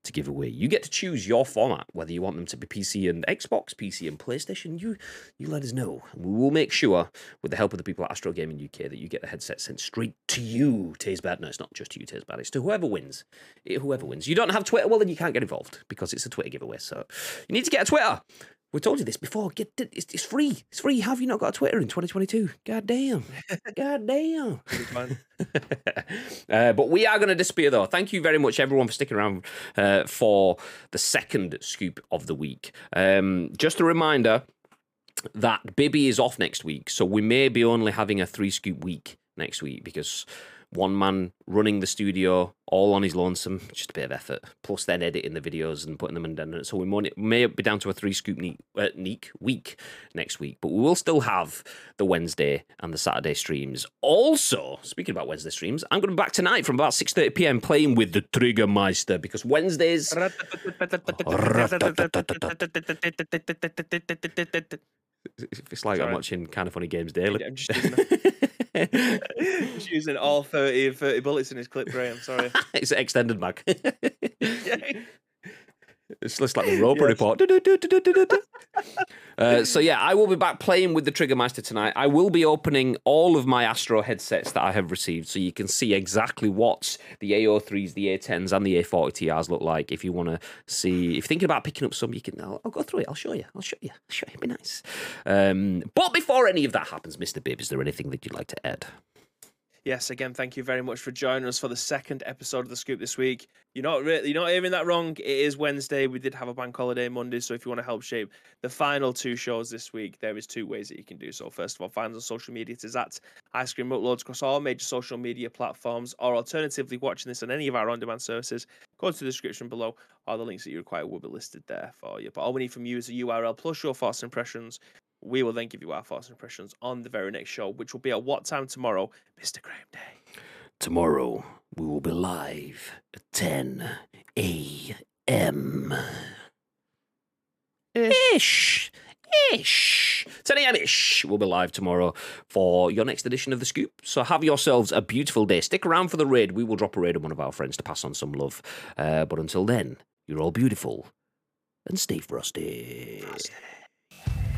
to give away. You get to choose your format, whether you want them to be PC and Xbox, PC and PlayStation. You you let us know. We will make sure, with the help of the people at Astro Gaming UK, that you get the headset sent straight to you, Taze Bad. No, it's not just to you, Taze Bad. It's to whoever wins. It- whoever wins. You don't have Twitter, well, then you can't get involved because it's a Twitter giveaway. So you need to get a Twitter. We told you this before. Get it. It's, it's free. It's free. Have you not got a Twitter in 2022? God damn. God damn. Uh, but we are going to disappear though. Thank you very much, everyone, for sticking around uh, for the second scoop of the week. Um, just a reminder that Bibby is off next week, so we may be only having a three scoop week next week because one man running the studio all on his lonesome, just a bit of effort. Plus, then editing the videos and putting them in. Done. So we may, may be down to a three scoop neek, uh, week next week, but we will still have the Wednesday and the Saturday streams. Also, speaking about Wednesday streams, I'm going to be back tonight from about six thirty PM playing with the Trigger Meister because Wednesdays. It's like I'm watching kind of funny games daily. <laughs> I'm using, all 30, 30 bullets in his clip, Ray. I'm Sorry. <laughs> it's an extended mag. <laughs> It's just like the Roper Yes. report. Uh, so yeah, I will be back playing with the Triggermeister tonight. I will be opening all of my Astro headsets that I have received, so you can see exactly what the A03s, the A10s, and the A40 TRs look like. If you want to see, if you're thinking about picking up some, you can. I'll, I'll go through it. I'll show you. I'll show you. I'll show you. It'll be nice. Um, but before any of that happens, Mister Bib, is there anything that you'd like to add? Yes, again, thank you very much for joining us for the second episode of the Scoop this week. You're not really, you're not hearing that wrong. It is Wednesday. We did have a bank holiday Monday, so if you want to help shape the final two shows this week, there is two ways that you can do so. First of all, find us on social media. It is at Ice Cream Uploads across all major social media platforms, or alternatively, watching this on any of our on-demand services. Go to the description below. All the links that you require will be listed there for you. But all we need from you is a URL plus your first impressions. We will then give you our first impressions on the very next show, which will be at what time tomorrow, Mr. Graham Day. Tomorrow we will be live at 10 a.m. Ish. Ish. ish, 10 a.m. ish. We'll be live tomorrow for your next edition of The Scoop. So have yourselves a beautiful day. Stick around for the raid. We will drop a raid on one of our friends to pass on some love. Uh, but until then, you're all beautiful and stay frosty.